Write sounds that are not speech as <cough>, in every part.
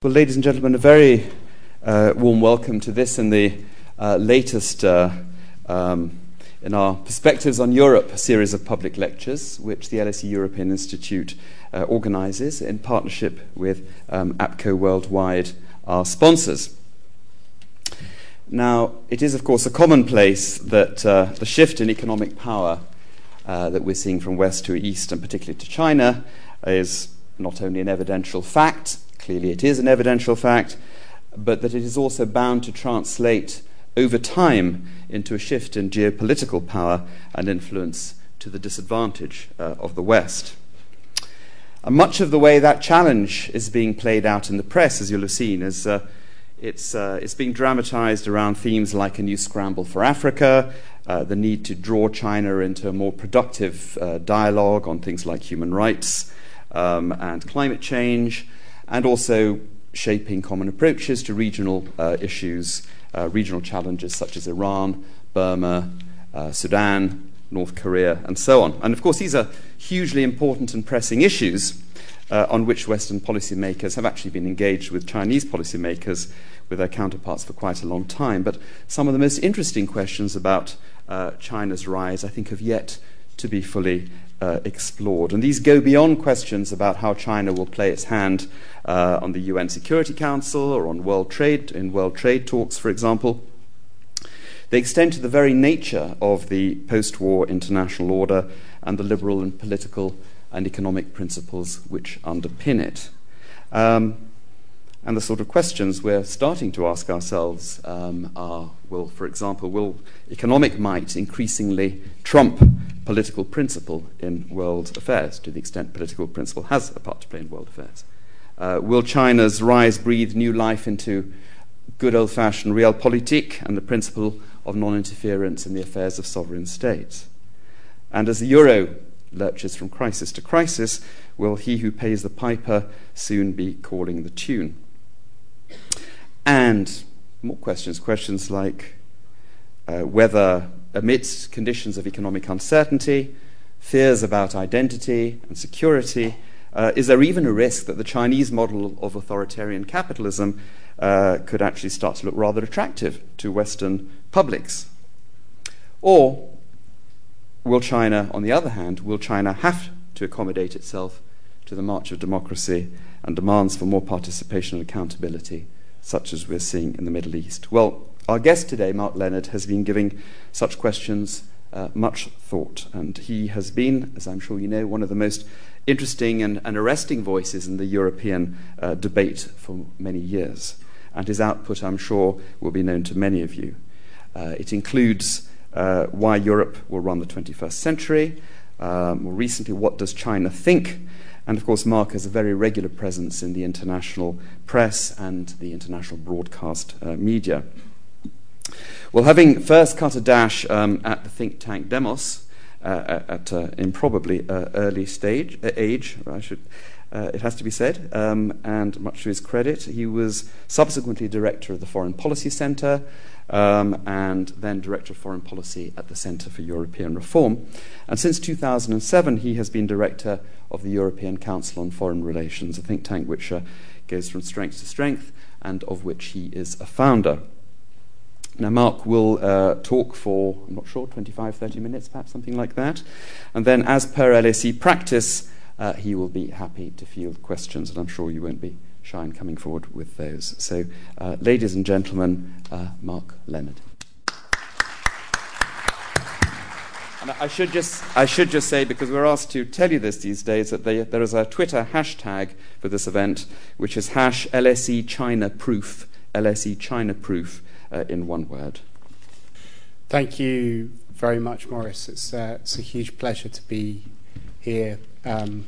Well, ladies and gentlemen, a very uh, warm welcome to this and the uh, latest uh, um, in our Perspectives on Europe series of public lectures, which the LSE European Institute uh, organizes in partnership with um, APCO Worldwide, our sponsors. Now, it is, of course, a commonplace that uh, the shift in economic power uh, that we're seeing from west to east, and particularly to China, is not only an evidential fact Clearly, it is an evidential fact, but that it is also bound to translate over time into a shift in geopolitical power and influence to the disadvantage uh, of the West. And much of the way that challenge is being played out in the press, as you'll have seen, is uh, it's, uh, it's being dramatized around themes like a new scramble for Africa, uh, the need to draw China into a more productive uh, dialogue on things like human rights um, and climate change, and also shaping common approaches to regional uh, issues, uh, regional challenges such as Iran, Burma, uh, Sudan, North Korea, and so on. And of course, these are hugely important and pressing issues uh, on which Western policymakers have actually been engaged with Chinese policymakers, with their counterparts for quite a long time. But some of the most interesting questions about uh, China's rise, I think, have yet to be fully uh, explored. And these go beyond questions about how China will play its hand uh, on the UN Security Council or on world trade, in world trade talks, for example. They extend to the very nature of the post war international order and the liberal and political and economic principles which underpin it. Um, and the sort of questions we're starting to ask ourselves um, are will, for example, will economic might increasingly trump political principle in world affairs, to the extent political principle has a part to play in world affairs? Uh, will China's rise breathe new life into good old fashioned realpolitik and the principle of non interference in the affairs of sovereign states? And as the euro lurches from crisis to crisis, will he who pays the piper soon be calling the tune? And more questions, questions like uh, whether, amidst conditions of economic uncertainty, fears about identity and security, uh, is there even a risk that the Chinese model of authoritarian capitalism uh, could actually start to look rather attractive to Western publics? Or will China, on the other hand, will China have to accommodate itself to the march of democracy and demands for more participation and accountability, such as we're seeing in the Middle East? Well, our guest today, Mark Leonard, has been giving such questions uh, much thought, and he has been, as I'm sure you know, one of the most interesting and, and arresting voices in the European uh, debate for many years. And his output, I'm sure, will be known to many of you. Uh, it includes uh, why Europe will run the 21st century, uh, more recently, what does China think? And of course, Mark has a very regular presence in the international press and the international broadcast uh, media. Well, having first cut a dash um, at the think tank Demos, uh, at an improbably uh, early stage, uh, age, I should, uh, it has to be said, um, and much to his credit, he was subsequently director of the Foreign Policy Centre um, and then director of foreign policy at the Centre for European Reform. And since 2007, he has been director of the European Council on Foreign Relations, a think tank which uh, goes from strength to strength and of which he is a founder. Now, Mark will uh, talk for, I'm not sure, 25, 30 minutes, perhaps something like that. And then, as per LSE practice, uh, he will be happy to field questions, and I'm sure you won't be shy in coming forward with those. So, uh, ladies and gentlemen, uh, Mark Leonard. And I should, just, I should just say, because we're asked to tell you this these days, that they, there is a Twitter hashtag for this event, which is hash LSE China Proof, LSE China Proof uh, in one word. Thank you very much, Maurice. It's, uh, it's a huge pleasure to be here um,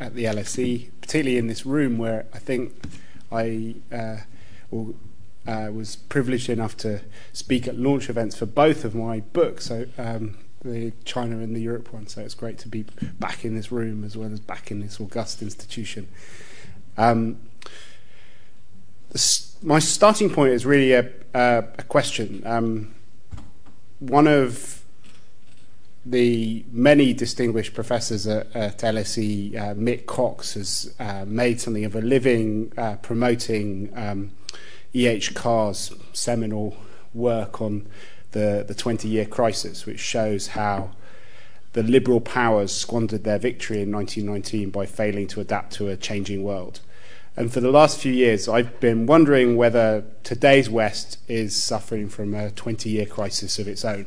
at the LSE, particularly in this room where I think I uh, well, uh, was privileged enough to speak at launch events for both of my books, so um, the China and the Europe one. So it's great to be back in this room as well as back in this august institution. Um, my starting point is really a, a, a question. Um, one of the many distinguished professors at, at LSE, uh, Mick Cox has uh, made something of a living uh, promoting um, E.H. Carr's seminal work on the, the 20 year crisis, which shows how the liberal powers squandered their victory in 1919 by failing to adapt to a changing world. And for the last few years, I've been wondering whether today's West is suffering from a 20 year crisis of its own.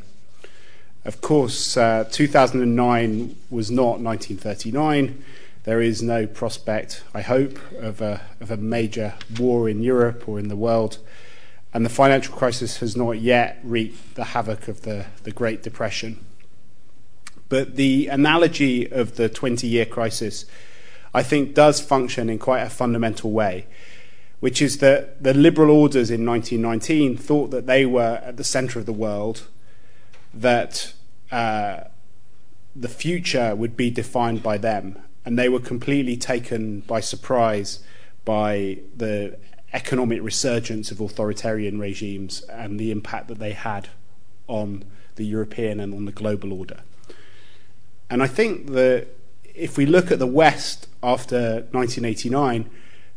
Of course, uh, 2009 was not 1939. There is no prospect, I hope, of a, of a major war in Europe or in the world. And the financial crisis has not yet wreaked the havoc of the, the Great Depression. But the analogy of the 20 year crisis, I think, does function in quite a fundamental way, which is that the liberal orders in 1919 thought that they were at the center of the world that uh, the future would be defined by them, and they were completely taken by surprise by the economic resurgence of authoritarian regimes and the impact that they had on the European and on the global order. And I think that if we look at the West after 1989,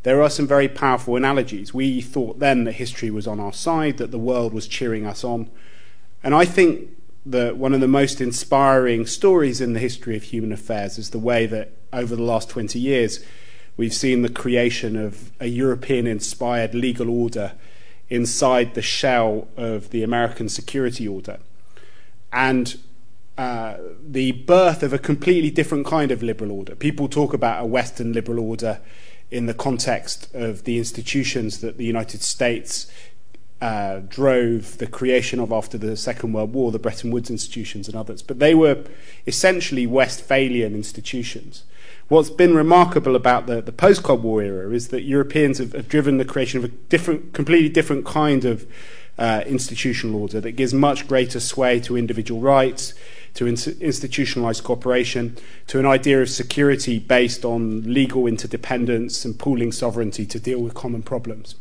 there are some very powerful analogies. We thought then that history was on our side, that the world was cheering us on. And I think that one of the most inspiring stories in the history of human affairs is the way that over the last 20 years we've seen the creation of a European inspired legal order inside the shell of the American security order. And uh, the birth of a completely different kind of liberal order. People talk about a Western liberal order in the context of the institutions that the United States uh, drove the creation of after the Second World War, the Bretton Woods institutions and others. But they were essentially Westphalian institutions. What's been remarkable about the, the post Cold War era is that Europeans have, have, driven the creation of a different, completely different kind of uh, institutional order that gives much greater sway to individual rights, to in- institutionalized cooperation, to an idea of security based on legal interdependence and pooling sovereignty to deal with common problems.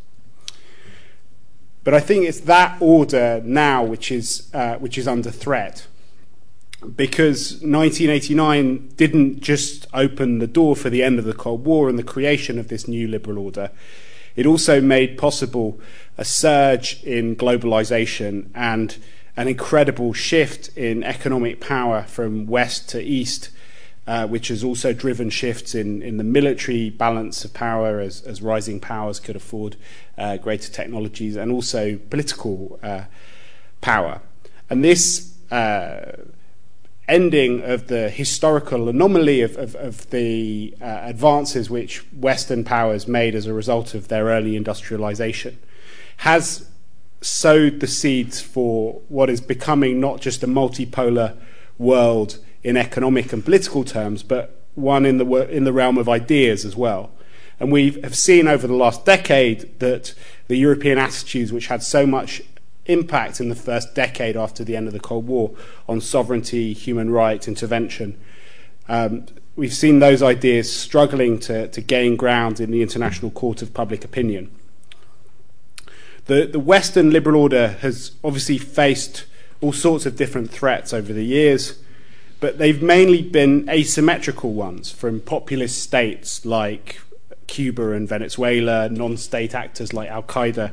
But I think it's that order now which is, uh, which is under threat. Because 1989 didn't just open the door for the end of the Cold War and the creation of this new liberal order, it also made possible a surge in globalization and an incredible shift in economic power from west to east uh, which has also driven shifts in, in the military balance of power as, as rising powers could afford uh, greater technologies and also political uh, power. And this uh, ending of the historical anomaly of, of, of the uh, advances which Western powers made as a result of their early industrialization has sowed the seeds for what is becoming not just a multipolar world in economic and political terms, but one in the, in the realm of ideas as well. And we have seen over the last decade that the European attitudes, which had so much impact in the first decade after the end of the Cold War on sovereignty, human rights, intervention, um, we've seen those ideas struggling to, to gain ground in the international court of public opinion. The, the Western liberal order has obviously faced all sorts of different threats over the years but they've mainly been asymmetrical ones from populist states like Cuba and Venezuela, non state actors like Al Qaeda.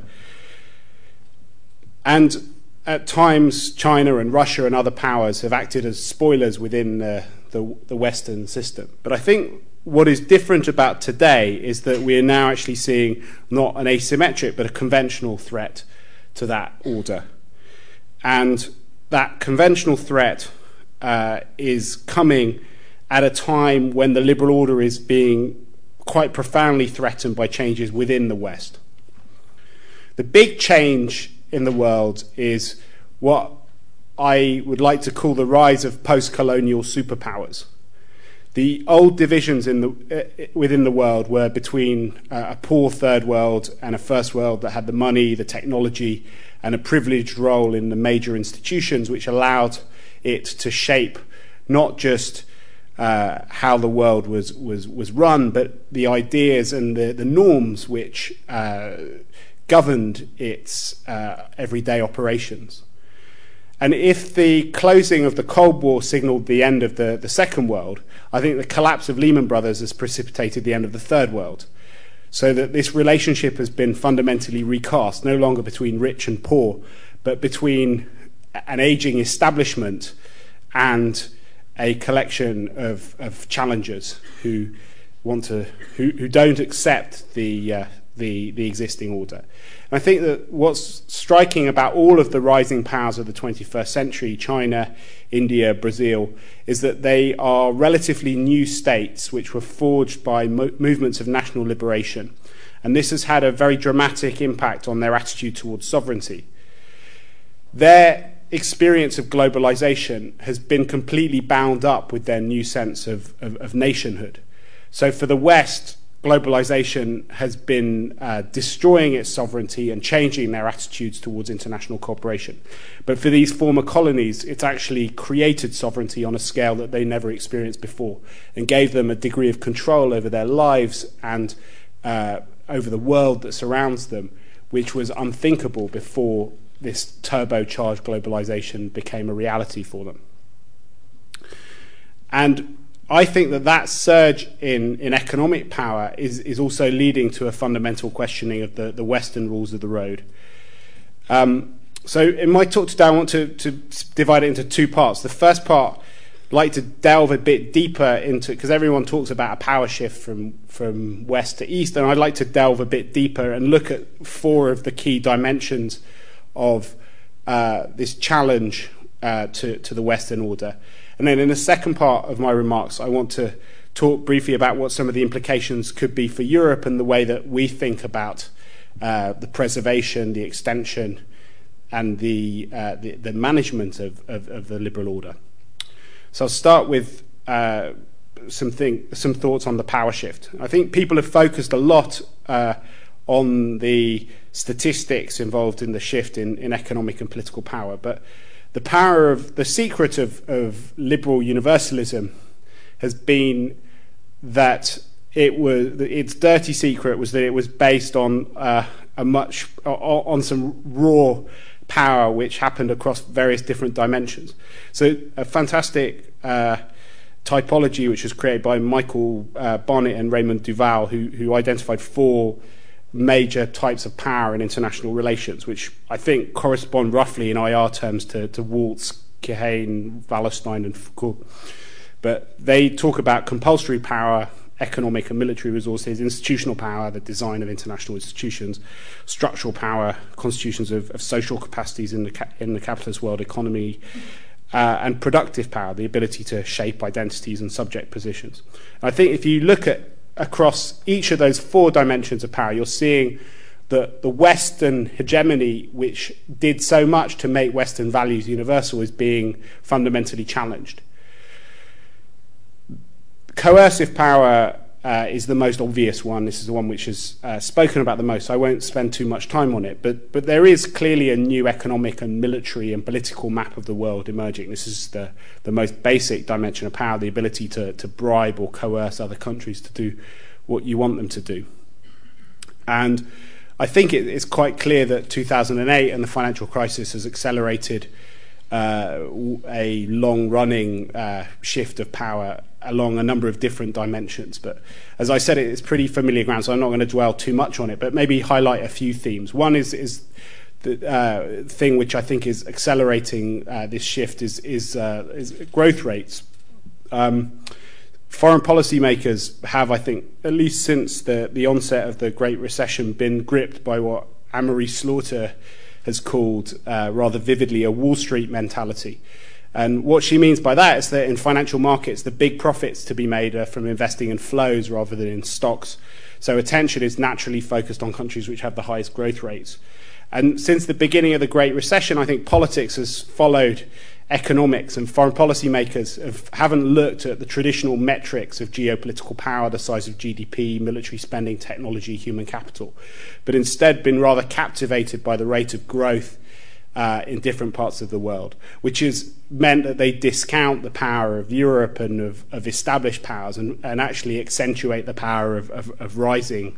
And at times, China and Russia and other powers have acted as spoilers within the, the, Western system. But I think what is different about today is that we are now actually seeing not an asymmetric but a conventional threat to that order. And that conventional threat uh, is coming at a time when the liberal order is being quite profoundly threatened by changes within the West. The big change in the world is what I would like to call the rise of post colonial superpowers. The old divisions in the, uh, within the world were between uh, a poor third world and a first world that had the money, the technology, and a privileged role in the major institutions, which allowed it to shape not just uh, how the world was, was, was run, but the ideas and the, the norms which uh, governed its uh, everyday operations. And if the closing of the Cold War signaled the end of the, the Second World, I think the collapse of Lehman Brothers has precipitated the end of the Third World. So that this relationship has been fundamentally recast, no longer between rich and poor, but between an aging establishment and a collection of, of challengers who want to who, who don't accept the, uh, the the existing order. And I think that what's striking about all of the rising powers of the 21st century, China, India, Brazil, is that they are relatively new states which were forged by mo- movements of national liberation. And this has had a very dramatic impact on their attitude towards sovereignty. Their experience of globalization has been completely bound up with their new sense of, of, of nationhood. So for the West, globalization has been uh, destroying its sovereignty and changing their attitudes towards international cooperation. But for these former colonies, it's actually created sovereignty on a scale that they never experienced before and gave them a degree of control over their lives and uh, over the world that surrounds them, which was unthinkable before this turbocharged globalization became a reality for them. And I think that that surge in, in economic power is, is also leading to a fundamental questioning of the, the Western rules of the road. Um, so, in my talk today, I want to, to divide it into two parts. The first part, I'd like to delve a bit deeper into, because everyone talks about a power shift from, from west to east, and I'd like to delve a bit deeper and look at four of the key dimensions of uh, this challenge uh, to, to the Western order. And then in the second part of my remarks, I want to talk briefly about what some of the implications could be for Europe and the way that we think about uh, the preservation, the extension, and the, uh, the, the, management of, of, of, the liberal order. So I'll start with uh, some, thing, some thoughts on the power shift. I think people have focused a lot uh, on the statistics involved in the shift in, in economic and political power, but the power of the secret of, of liberal universalism has been that it was its dirty secret was that it was based on uh, a much on some raw power which happened across various different dimensions. So a fantastic uh, typology which was created by Michael uh, Barnett and Raymond Duvall, who, who identified four major types of power in international relations, which I think correspond roughly in IR terms to, to Waltz, Keohane, Wallerstein, and Foucault. But they talk about compulsory power, economic and military resources, institutional power, the design of international institutions, structural power, constitutions of, of social capacities in the, ca- in the capitalist world economy, uh, and productive power, the ability to shape identities and subject positions. And I think if you look at across each of those four dimensions of power, you're seeing that the Western hegemony, which did so much to make Western values universal, is being fundamentally challenged. Coercive power uh, is the most obvious one. This is the one which is uh, spoken about the most. I won't spend too much time on it, but but there is clearly a new economic and military and political map of the world emerging. This is the the most basic dimension of power: the ability to to bribe or coerce other countries to do what you want them to do. And I think it, it's quite clear that 2008 and the financial crisis has accelerated a long running uh, shift of power along a number of different dimensions. But as I said, it's pretty familiar ground, so I'm not going to dwell too much on it, but maybe highlight a few themes. One is, is the uh, thing which I think is accelerating uh, this shift is, is, uh, is growth rates. Um, foreign policymakers have, I think, at least since the, the onset of the Great Recession, been gripped by what Anne-Marie Slaughter has called uh, rather vividly a Wall Street mentality. And what she means by that is that in financial markets, the big profits to be made are from investing in flows rather than in stocks. So attention is naturally focused on countries which have the highest growth rates. And since the beginning of the Great Recession, I think politics has followed economics and foreign policy makers have, haven't looked at the traditional metrics of geopolitical power, the size of GDP, military spending, technology, human capital, but instead been rather captivated by the rate of growth uh, in different parts of the world, which has meant that they discount the power of Europe and of, of established powers and, and, actually accentuate the power of, of, of rising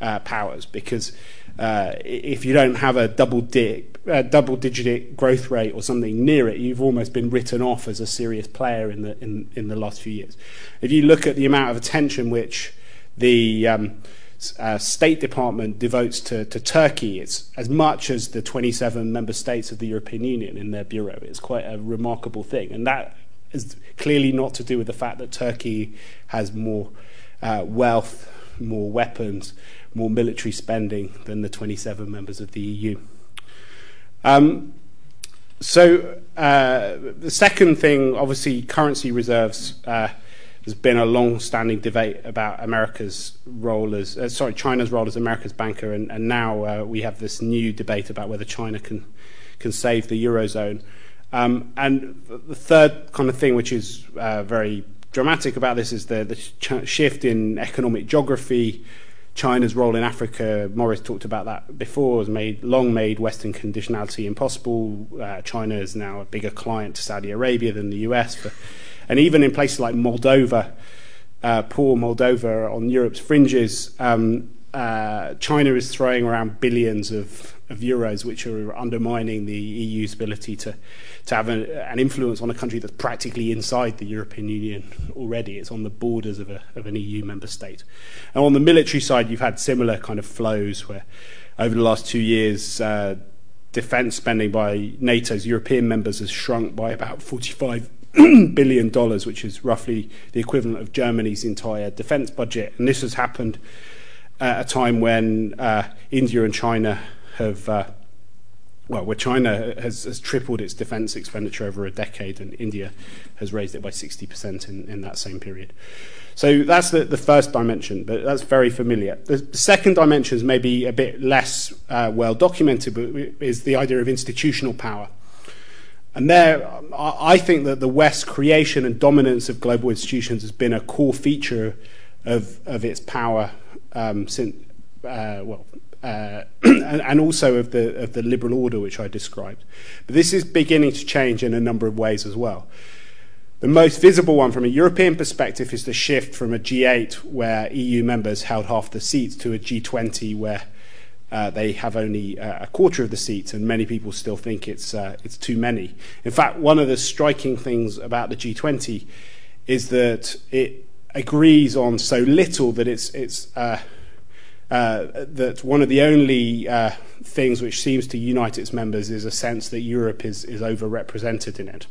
uh, powers because uh, if you don't have a double di- uh, double digit growth rate or something near it, you've almost been written off as a serious player in the in, in the last few years. If you look at the amount of attention which the um, uh, State Department devotes to, to Turkey, it's as much as the 27 member states of the European Union in their bureau. It's quite a remarkable thing, and that is clearly not to do with the fact that Turkey has more uh, wealth, more weapons, more military spending than the 27 members of the EU. Um, so uh, the second thing, obviously, currency reserves. Uh, there's been a long-standing debate about America's role as, uh, sorry, China's role as America's banker, and, and now uh, we have this new debate about whether China can can save the eurozone. Um, and the third kind of thing, which is uh, very dramatic about this, is the, the ch- shift in economic geography. China's role in Africa, Maurice talked about that before, has made long made Western conditionality impossible. Uh, China is now a bigger client to Saudi Arabia than the US, and even in places like Moldova, uh, poor Moldova on Europe's fringes, um, uh, China is throwing around billions of, of euros, which are undermining the EU's ability to to have a, an influence on a country that's practically inside the European Union already. It's on the borders of, a, of an EU member state. And on the military side, you've had similar kind of flows where over the last two years, uh, defence spending by NATO's European members has shrunk by about 45 <clears throat> billion dollars, which is roughly the equivalent of Germany's entire defence budget. And this has happened at a time when uh, India and China have uh, well, where China has, has tripled its defence expenditure over a decade, and India has raised it by 60% in, in that same period. So that's the, the first dimension, but that's very familiar. The, the second dimension is maybe a bit less uh, well documented, but is the idea of institutional power. And there, I think that the West's creation and dominance of global institutions has been a core feature of, of its power um, since, uh, well, uh, <clears throat> and, and, also of the, of the liberal order which I described. But this is beginning to change in a number of ways as well. The most visible one from a European perspective is the shift from a G8 where EU members held half the seats to a G20 where uh, they have only uh, a quarter of the seats, and many people still think it's, uh, it's too many. In fact, one of the striking things about the G20 is that it agrees on so little that it's, it's uh, that one of the only uh, things which seems to unite its members is a sense that Europe is, is overrepresented in it.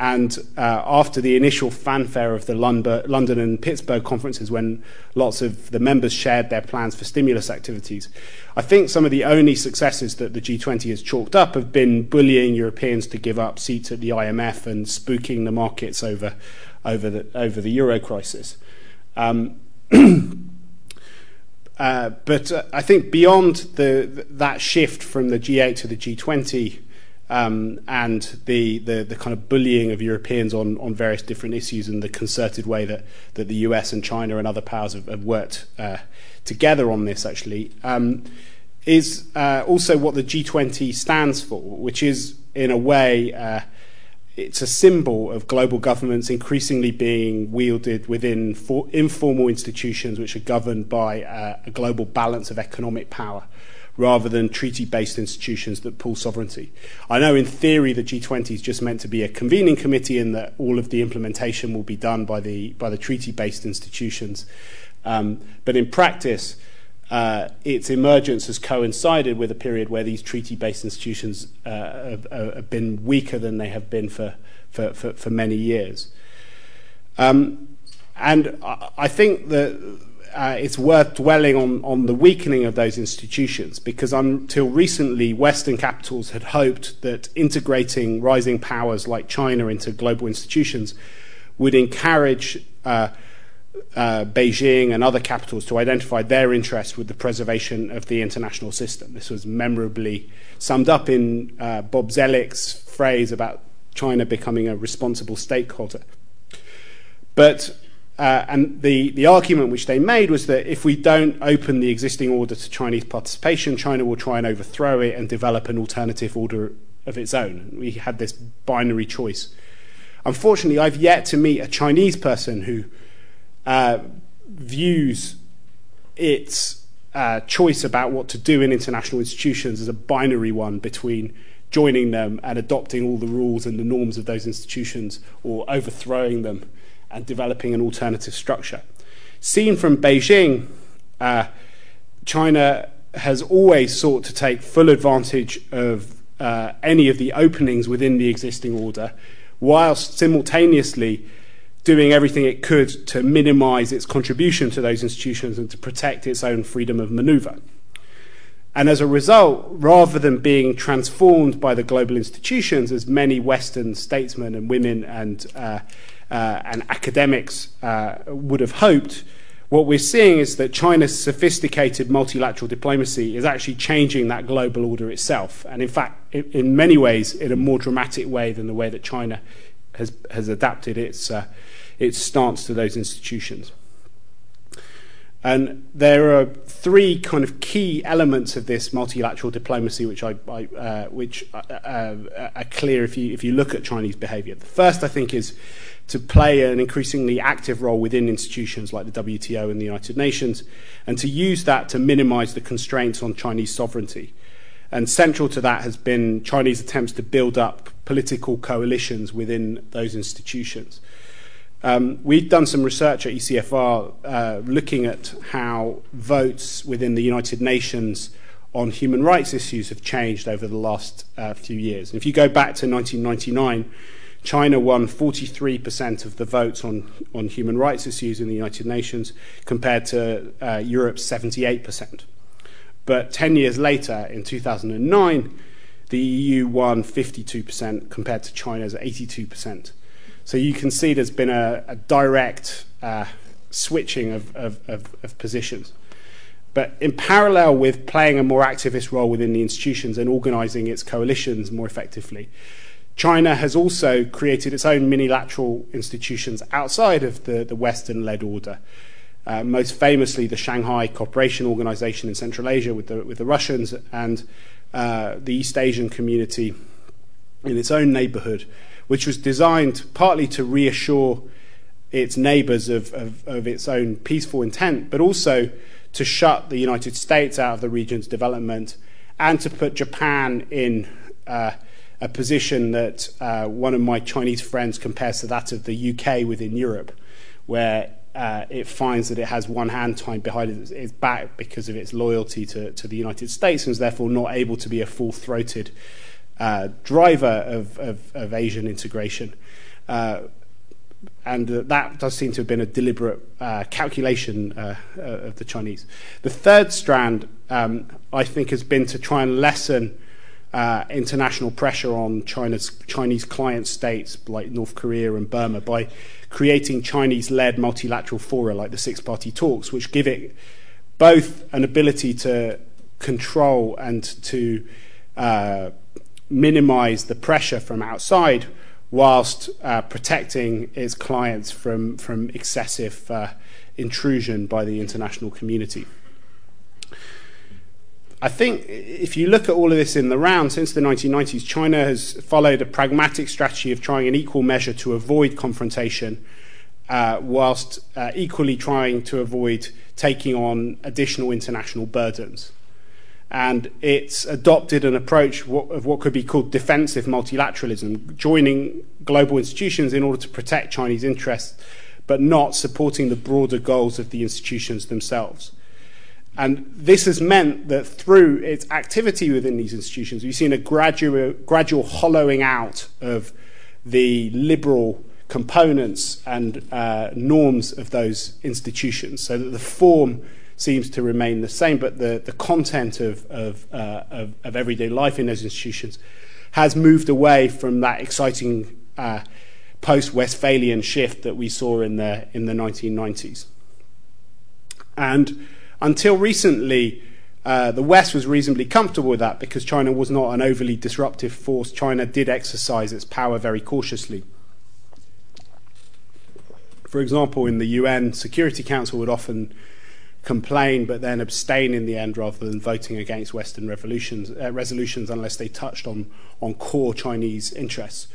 And uh, after the initial fanfare of the London and Pittsburgh conferences, when lots of the members shared their plans for stimulus activities, I think some of the only successes that the G20 has chalked up have been bullying Europeans to give up seats at the IMF and spooking the markets over, over, the, over the euro crisis. Um, <clears throat> Uh, but uh, I think beyond the, that shift from the G8 to the G20 um, and the, the, the, kind of bullying of Europeans on, on various different issues and the concerted way that, that the US and China and other powers have, have worked uh, together on this, actually, um, is uh, also what the G20 stands for, which is, in a way, uh, it's a symbol of global governments increasingly being wielded within for, informal institutions which are governed by uh, a global balance of economic power rather than treaty based institutions that pool sovereignty. I know in theory the G20 is just meant to be a convening committee and that all of the implementation will be done by the, by the treaty based institutions. Um, but in practice, uh, its emergence has coincided with a period where these treaty-based institutions uh, have, uh, have, been weaker than they have been for, for, for, for many years. Um, and I think that uh, it's worth dwelling on, on the weakening of those institutions because until recently, Western capitals had hoped that integrating rising powers like China into global institutions would encourage uh, uh, Beijing and other capitals to identify their interest with the preservation of the international system. This was memorably summed up in uh, Bob Zoellick's phrase about China becoming a responsible stakeholder. But uh, and the, the argument which they made was that if we don't open the existing order to Chinese participation, China will try and overthrow it and develop an alternative order of its own. We had this binary choice. Unfortunately, I've yet to meet a Chinese person who uh, views its uh, choice about what to do in international institutions as a binary one between joining them and adopting all the rules and the norms of those institutions or overthrowing them and developing an alternative structure. Seen from Beijing, uh, China has always sought to take full advantage of uh, any of the openings within the existing order, whilst simultaneously doing everything it could to minimize its contribution to those institutions and to protect its own freedom of maneuver. And as a result, rather than being transformed by the global institutions, as many Western statesmen and women and, uh, uh, and academics uh, would have hoped, what we're seeing is that China's sophisticated multilateral diplomacy is actually changing that global order itself. And in fact, in many ways, in a more dramatic way than the way that China has, has adapted its, uh, its stance to those institutions. And there are three kind of key elements of this multilateral diplomacy, which I, I uh, which uh, uh, are clear if you if you look at Chinese behaviour. The first, I think, is to play an increasingly active role within institutions like the WTO and the United Nations, and to use that to minimise the constraints on Chinese sovereignty. And central to that has been Chinese attempts to build up political coalitions within those institutions. Um, we've done some research at ECFR uh, looking at how votes within the United Nations on human rights issues have changed over the last uh, few years. And if you go back to 1999, China won 43% of the votes on, on human rights issues in the United Nations compared to uh, Europe's 78%. But 10 years later, in 2009, the EU won 52% compared to China's 82%. So you can see there's been a, a direct uh, switching of, of, of, of positions. But in parallel with playing a more activist role within the institutions and organizing its coalitions more effectively, China has also created its own minilateral institutions outside of the, the Western led order. Uh, most famously, the Shanghai Cooperation Organization in Central Asia with the, with the Russians and uh, the East Asian community in its own neighborhood, which was designed partly to reassure its neighbors of, of, of, its own peaceful intent, but also to shut the United States out of the region's development and to put Japan in uh, a position that uh, one of my Chinese friends compares to that of the UK within Europe, where uh, it finds that it has one hand tied behind its, its back because of its loyalty to, to the United States and is therefore not able to be a full throated driver of, of, of, Asian integration. Uh, and uh, that does seem to have been a deliberate uh, calculation uh, uh, of the Chinese. The third strand, um, I think, has been to try and lessen international pressure on China's Chinese client states like North Korea and Burma by creating Chinese-led multilateral fora like the six-party talks, which give it both an ability to control and to uh, minimize the pressure from outside whilst uh, protecting its clients from, from excessive uh, intrusion by the international community. I think if you look at all of this in the round, since the 1990s, China has followed a pragmatic strategy of trying an equal measure to avoid confrontation, uh, whilst uh, equally trying to avoid taking on additional international burdens and it's adopted an approach of what could be called defensive multilateralism, joining global institutions in order to protect Chinese interests, but not supporting the broader goals of the institutions themselves. And this has meant that through its activity within these institutions, we've seen a gradual, gradual hollowing out of the liberal components and uh, norms of those institutions, so that the form seems to remain the same, but the, the content of, of, uh, of, of everyday life in those institutions has moved away from that exciting uh, post Westphalian shift that we saw in the, in the 1990s. And until recently, uh, the West was reasonably comfortable with that because China was not an overly disruptive force. China did exercise its power very cautiously. For example, in the UN Security Council would often complain but then abstain in the end rather than voting against Western uh, resolutions unless they touched on, on core Chinese interests.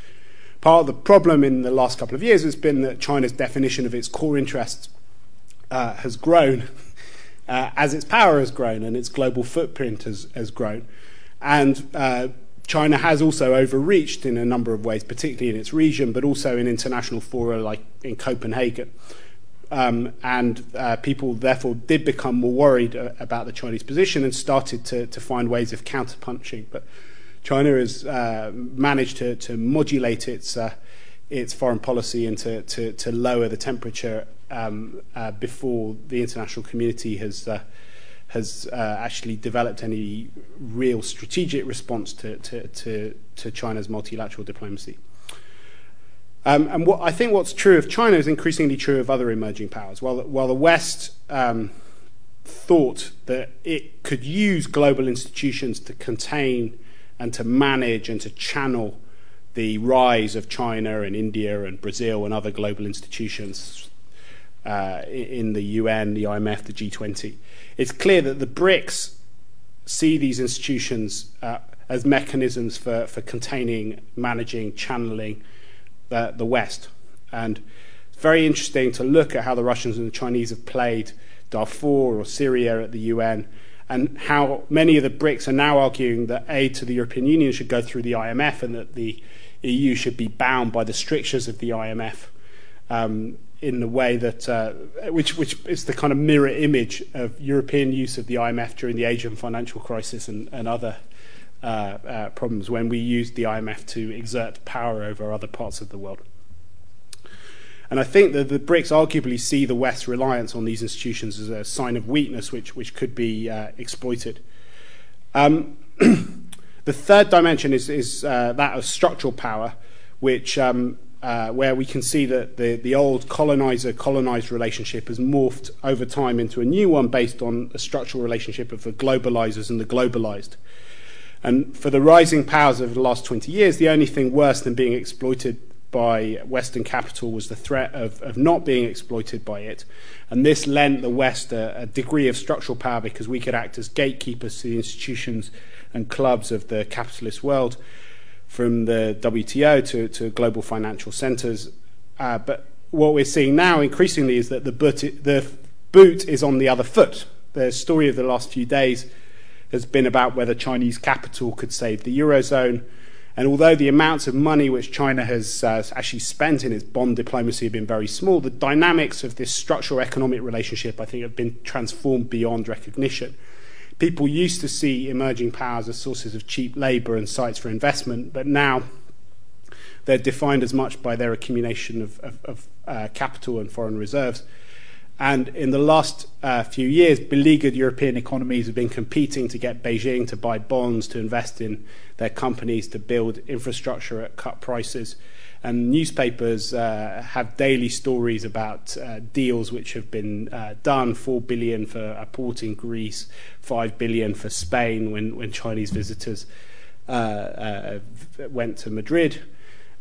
Part of the problem in the last couple of years has been that China's definition of its core interests uh, has grown <laughs> uh, as its power has grown and its global footprint has, has grown. And uh, China has also overreached in a number of ways, particularly in its region, but also in international fora like in Copenhagen. Um, and uh, people therefore did become more worried uh, about the Chinese position and started to, to find ways of counterpunching. But China has uh, managed to, to modulate its, uh, its foreign policy and to, to, to lower the temperature um, uh, before the international community has uh, has actually developed any real strategic response to, to China's multilateral diplomacy. Um, and what, I think what's true of China is increasingly true of other emerging powers. While, while the West um, thought that it could use global institutions to contain and to manage and to channel the rise of China and India and Brazil and other global institutions uh, in the UN, the IMF, the G20. It's clear that the BRICS see these institutions uh, as mechanisms for, for containing, managing, channeling the, the West. And it's very interesting to look at how the Russians and the Chinese have played Darfur or Syria at the UN and how many of the BRICS are now arguing that aid to the European Union should go through the IMF and that the EU should be bound by the strictures of the IMF. Um, in the way that, uh, which, which is the kind of mirror image of European use of the IMF during the Asian financial crisis and, and other problems when we used the IMF to exert power over other parts of the world. And I think that the BRICS arguably see the West's reliance on these institutions as a sign of weakness which, which could be uh, exploited. Um, <clears throat> the third dimension is, is uh, that of structural power, which um, uh, where we can see that the, the old colonizer colonized relationship has morphed over time into a new one based on a structural relationship of the globalizers and the globalized. And for the rising powers over the last 20 years, the only thing worse than being exploited by Western capital was the threat of, of not being exploited by it. And this lent the West a, a degree of structural power because we could act as gatekeepers to the institutions and clubs of the capitalist world from the WTO to, to global financial centers. Uh, but what we're seeing now increasingly is that the boot, the boot is on the other foot. The story of the last few days has been about whether Chinese capital could save the Eurozone. And although the amounts of money which China has uh, actually spent in its bond diplomacy have been very small, the dynamics of this structural economic relationship, I think, have been transformed beyond recognition. People used to see emerging powers as sources of cheap labour and sites for investment, but now they're defined as much by their accumulation of, of, of uh, capital and foreign reserves. And in the last uh, few years, beleaguered European economies have been competing to get Beijing to buy bonds, to invest in their companies, to build infrastructure at cut prices. And newspapers uh, have daily stories about uh, deals which have been uh, done: four billion for a port in Greece, five billion for Spain when when Chinese visitors uh, uh, went to Madrid.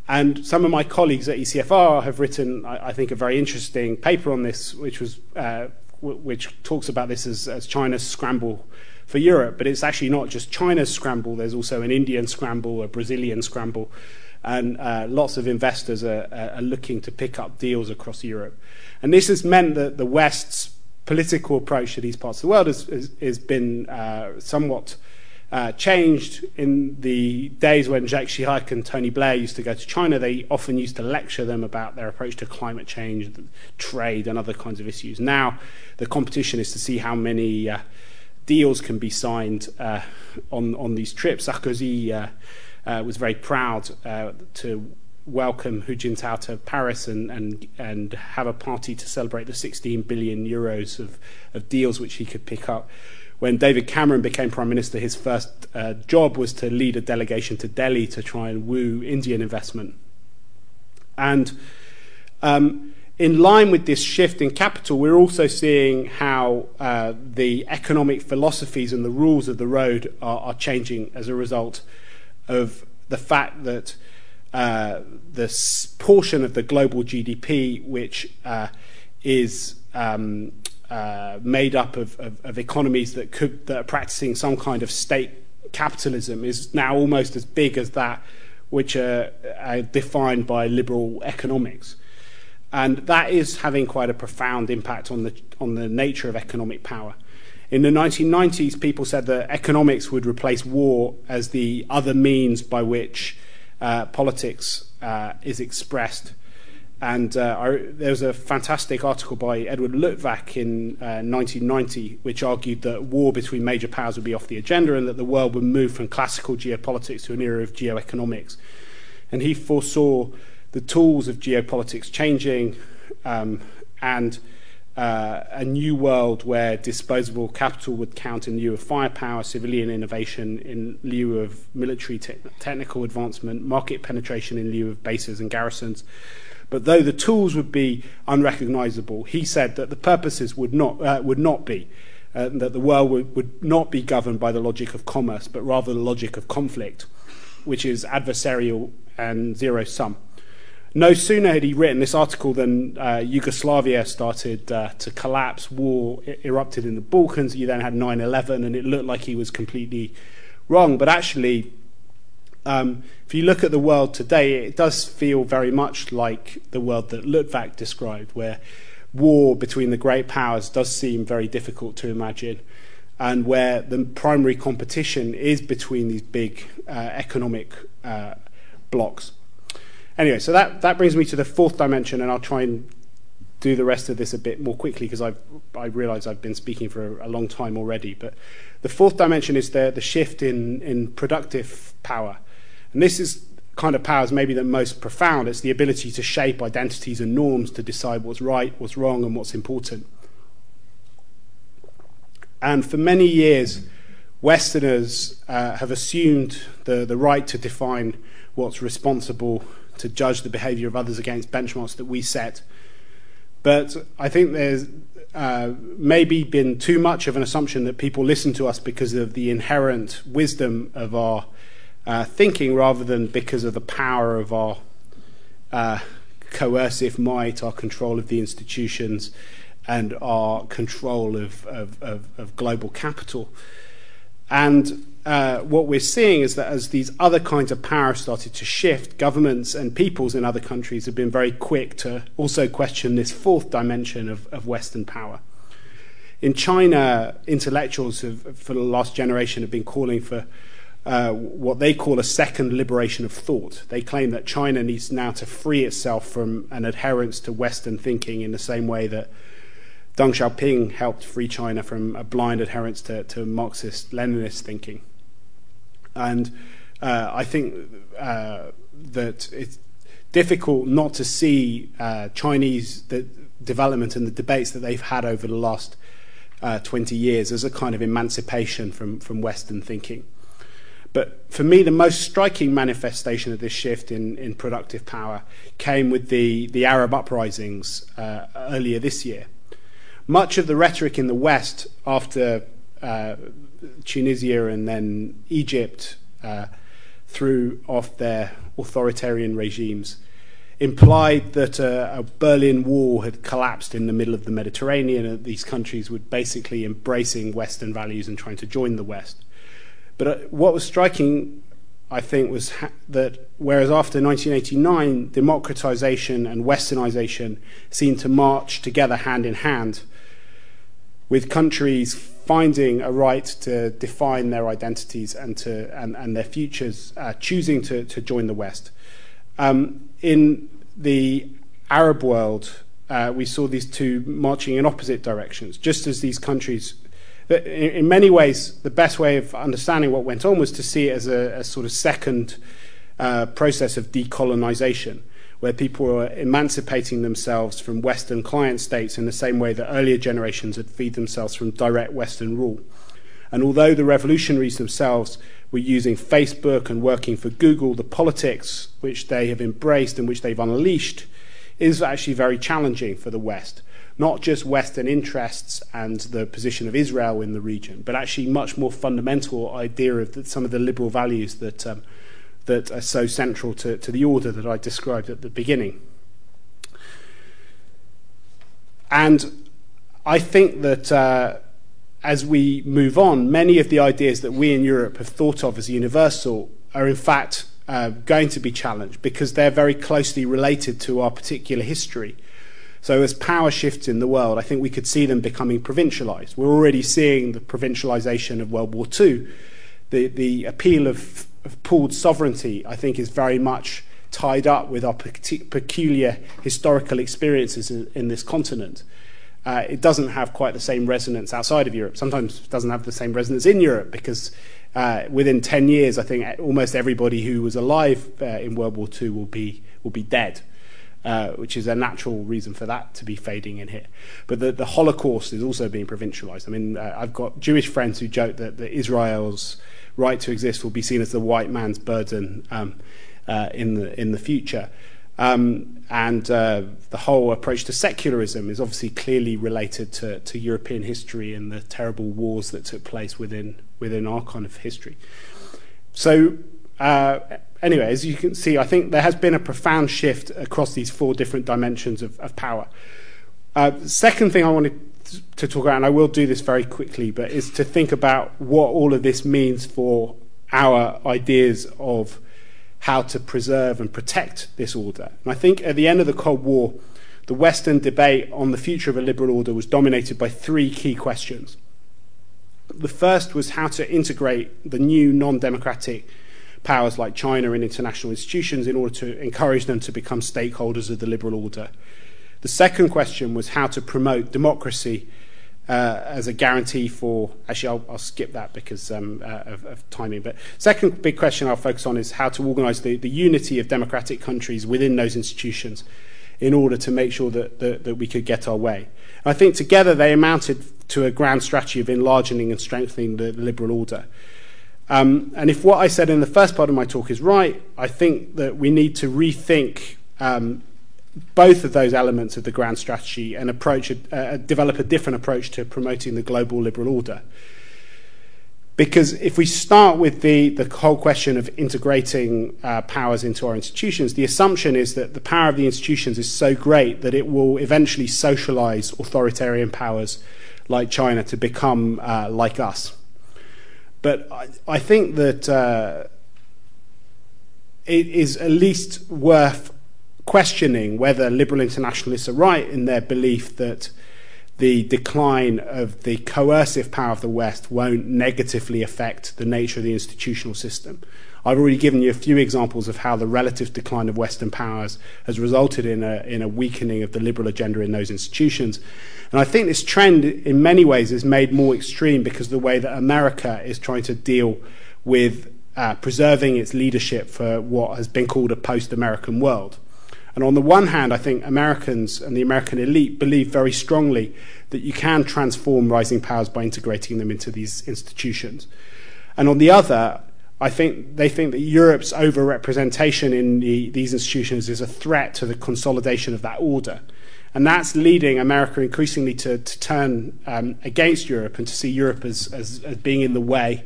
And some of my colleagues at ECFR have written, I, I think, a very interesting paper on this, which was uh, w- which talks about this as, as China's scramble for Europe. But it's actually not just China's scramble. There's also an Indian scramble, a Brazilian scramble, and uh, lots of investors are, are, looking to pick up deals across Europe. And this has meant that the West's political approach to these parts of the world has, has, has been uh, somewhat uh, changed in the days when Jacques Chirac and Tony Blair used to go to China. They often used to lecture them about their approach to climate change, trade, and other kinds of issues. Now, the competition is to see how many uh, deals can be signed uh, on, on these trips. Sarkozy uh, uh, was very proud uh, to welcome Hu Jintao to Paris and, and, and have a party to celebrate the 16 billion euros of, of deals which he could pick up. When David Cameron became Prime Minister, his first uh, job was to lead a delegation to Delhi to try and woo Indian investment. And um, in line with this shift in capital, we're also seeing how uh, the economic philosophies and the rules of the road are, are changing as a result of the fact that uh, this portion of the global GDP, which uh, is um, uh, made up of, of, of, economies that, could, that are practicing some kind of state capitalism, is now almost as big as that which are, are defined by liberal economics. And that is having quite a profound impact on the, on the nature of economic power. In the 1990s, people said that economics would replace war as the other means by which uh, politics uh, is expressed. And uh, I, there was a fantastic article by Edward Luttwak in 1990, uh, which argued that war between major powers would be off the agenda and that the world would move from classical geopolitics to an era of geoeconomics. And he foresaw the tools of geopolitics changing um, and uh, a new world where disposable capital would count in lieu of firepower, civilian innovation in lieu of military te- technical advancement, market penetration in lieu of bases and garrisons. But though the tools would be unrecognizable, he said that the purposes would not, uh, would not be. Uh, that the world would, would not be governed by the logic of commerce, but rather the logic of conflict, which is adversarial and zero sum. No sooner had he written this article than uh, Yugoslavia started uh, to collapse, war erupted in the Balkans, you then had 9 11, and it looked like he was completely wrong. But actually, um, if you look at the world today, it does feel very much like the world that Luttwak described, where war between the great powers does seem very difficult to imagine, and where the primary competition is between these big uh, economic uh, blocks. Anyway, so that, that brings me to the fourth dimension, and I'll try and do the rest of this a bit more quickly because I I realise I've been speaking for a, a, long time already. But the fourth dimension is the the shift in in productive power, and this is kind of powers maybe the most profound. It's the ability to shape identities and norms to decide what's right, what's wrong, and what's important. And for many years, Westerners uh, have assumed the the right to define what's responsible to judge the behavior of others against benchmarks that we set. But I think there's uh, maybe been too much of an assumption that people listen to us because of the inherent wisdom of our uh, thinking rather than because of the power of our uh, coercive might, our control of the institutions, and our control of, of, of, of global capital. And uh, what we're seeing is that as these other kinds of power started to shift, governments and peoples in other countries have been very quick to also question this fourth dimension of, of Western power. In China, intellectuals have, for the last generation have been calling for uh, what they call a second liberation of thought. They claim that China needs now to free itself from an adherence to Western thinking in the same way that Deng Xiaoping helped free China from a blind adherence to, to Marxist Leninist thinking. And uh, I think uh, that it's difficult not to see uh, Chinese development and the debates that they've had over the last uh, 20 years as a kind of emancipation from, from Western thinking. But for me, the most striking manifestation of this shift in, in productive power came with the, the Arab uprisings uh, earlier this year. Much of the rhetoric in the West after uh, Tunisia and then Egypt uh, threw off their authoritarian regimes implied that a, a, Berlin Wall had collapsed in the middle of the Mediterranean and these countries were basically embracing Western values and trying to join the West. But uh, what was striking, I think, was ha- that whereas after 1989, democratization and westernization seemed to march together hand in hand, with countries finding a right to define their identities and, to, and, and their futures, uh, choosing to, to join the West. Um, in the Arab world, uh, we saw these two marching in opposite directions, just as these countries. In, many ways, the best way of understanding what went on was to see it as a, a sort of second uh, process of decolonization where people were emancipating themselves from Western client states in the same way that earlier generations had freed themselves from direct Western rule. And although the revolutionaries themselves were using Facebook and working for Google, the politics which they have embraced and which they've unleashed is actually very challenging for the West. Not just Western interests and the position of Israel in the region, but actually much more fundamental idea of the, some of the liberal values that um, that are so central to, to the order that I described at the beginning. And I think that uh, as we move on, many of the ideas that we in Europe have thought of as universal are in fact uh, going to be challenged because they're very closely related to our particular history. So, as power shifts in the world, I think we could see them becoming provincialized. We're already seeing the provincialization of World War II. The, the appeal of, of pooled sovereignty, I think, is very much tied up with our peculiar historical experiences in this continent. Uh, it doesn't have quite the same resonance outside of Europe. Sometimes it doesn't have the same resonance in Europe because uh, within 10 years, I think almost everybody who was alive uh, in World War II will be, will be dead. Uh, which is a natural reason for that to be fading in here. But the, the Holocaust is also being provincialized. I mean, uh, I've got Jewish friends who joke that, that, Israel's right to exist will be seen as the white man's burden um, uh, in, the, in the future. Um, and uh, the whole approach to secularism is obviously clearly related to, to European history and the terrible wars that took place within, within our kind of history. So, uh, anyway, as you can see, I think there has been a profound shift across these four different dimensions of, of power. Uh, second thing I wanted to talk about, and I will do this very quickly, but is to think about what all of this means for our ideas of how to preserve and protect this order. And I think at the end of the Cold War, the Western debate on the future of a liberal order was dominated by three key questions. The first was how to integrate the new non democratic powers like China and international institutions in order to encourage them to become stakeholders of the liberal order. The second question was how to promote democracy uh, as a guarantee for. Actually, I'll, I'll skip that because um, uh, of, of, timing. But second big question I'll focus on is how to organise the, the unity of democratic countries within those institutions in order to make sure that, that, that we could get our way. I think together they amounted to a grand strategy of enlarging and strengthening the liberal order. Um, and if what I said in the first part of my talk is right, I think that we need to rethink um, both of those elements of the grand strategy and approach uh, develop a different approach to promoting the global liberal order. Because if we start with the, the whole question of integrating uh, powers into our institutions, the assumption is that the power of the institutions is so great that it will eventually socialize authoritarian powers like China to become uh, like us. But I, I think that uh, it is at least worth questioning whether liberal internationalists are right in their belief that the decline of the coercive power of the West won't negatively affect the nature of the institutional system. I've already given you a few examples of how the relative decline of Western powers has resulted in a, in a weakening of the liberal agenda in those institutions. And I think this trend, in many ways, is made more extreme because of the way that America is trying to deal with uh, preserving its leadership for what has been called a post American world. And on the one hand, I think Americans and the American elite believe very strongly that you can transform rising powers by integrating them into these institutions. And on the other, I think they think that Europe's overrepresentation in the, these institutions is a threat to the consolidation of that order. And that's leading America increasingly to, to turn um, against Europe and to see Europe as, as, as, being in the way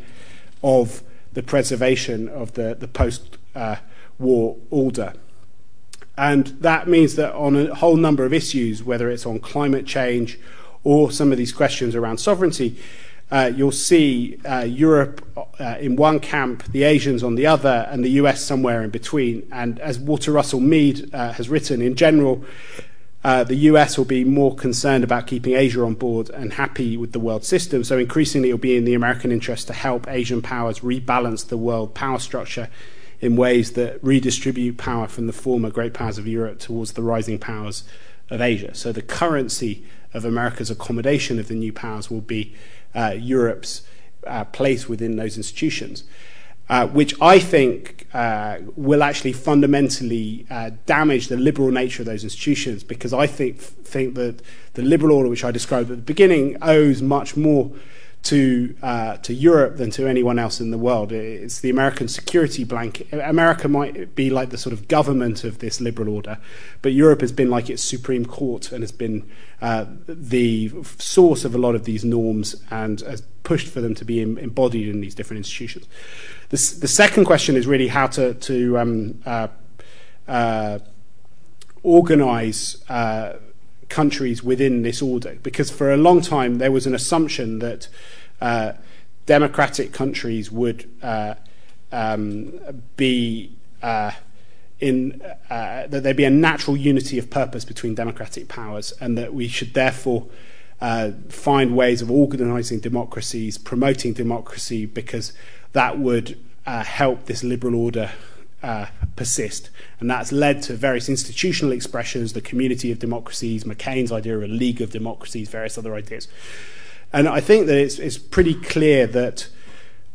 of the preservation of the, the post uh, war order. And that means that on a whole number of issues, whether it's on climate change or some of these questions around sovereignty, uh, you'll see uh, Europe uh, in one camp, the Asians on the other, and the US somewhere in between. And as Walter Russell Mead uh, has written, in general, uh, the US will be more concerned about keeping Asia on board and happy with the world system. So increasingly, it will be in the American interest to help Asian powers rebalance the world power structure in ways that redistribute power from the former great powers of Europe towards the rising powers of Asia. So the currency of America's accommodation of the new powers will be Europe's uh, place within those institutions. Uh, which I think uh, will actually fundamentally uh, damage the liberal nature of those institutions, because I think think that the liberal order, which I described at the beginning, owes much more to uh, to Europe than to anyone else in the world. It's the American security blanket. America might be like the sort of government of this liberal order, but Europe has been like its supreme court and has been uh, the source of a lot of these norms and has pushed for them to be em- embodied in these different institutions. The, the, second question is really how to to um, uh, uh organize uh, countries within this order. Because for a long time, there was an assumption that uh, democratic countries would uh, um, be uh, in uh, that there be a natural unity of purpose between democratic powers, and that we should therefore uh, find ways of organising democracies, promoting democracy, because that would uh, help this liberal order uh, persist. And that's led to various institutional expressions, the community of democracies, McCain's idea of a league of democracies, various other ideas. And I think that it's, it's pretty clear that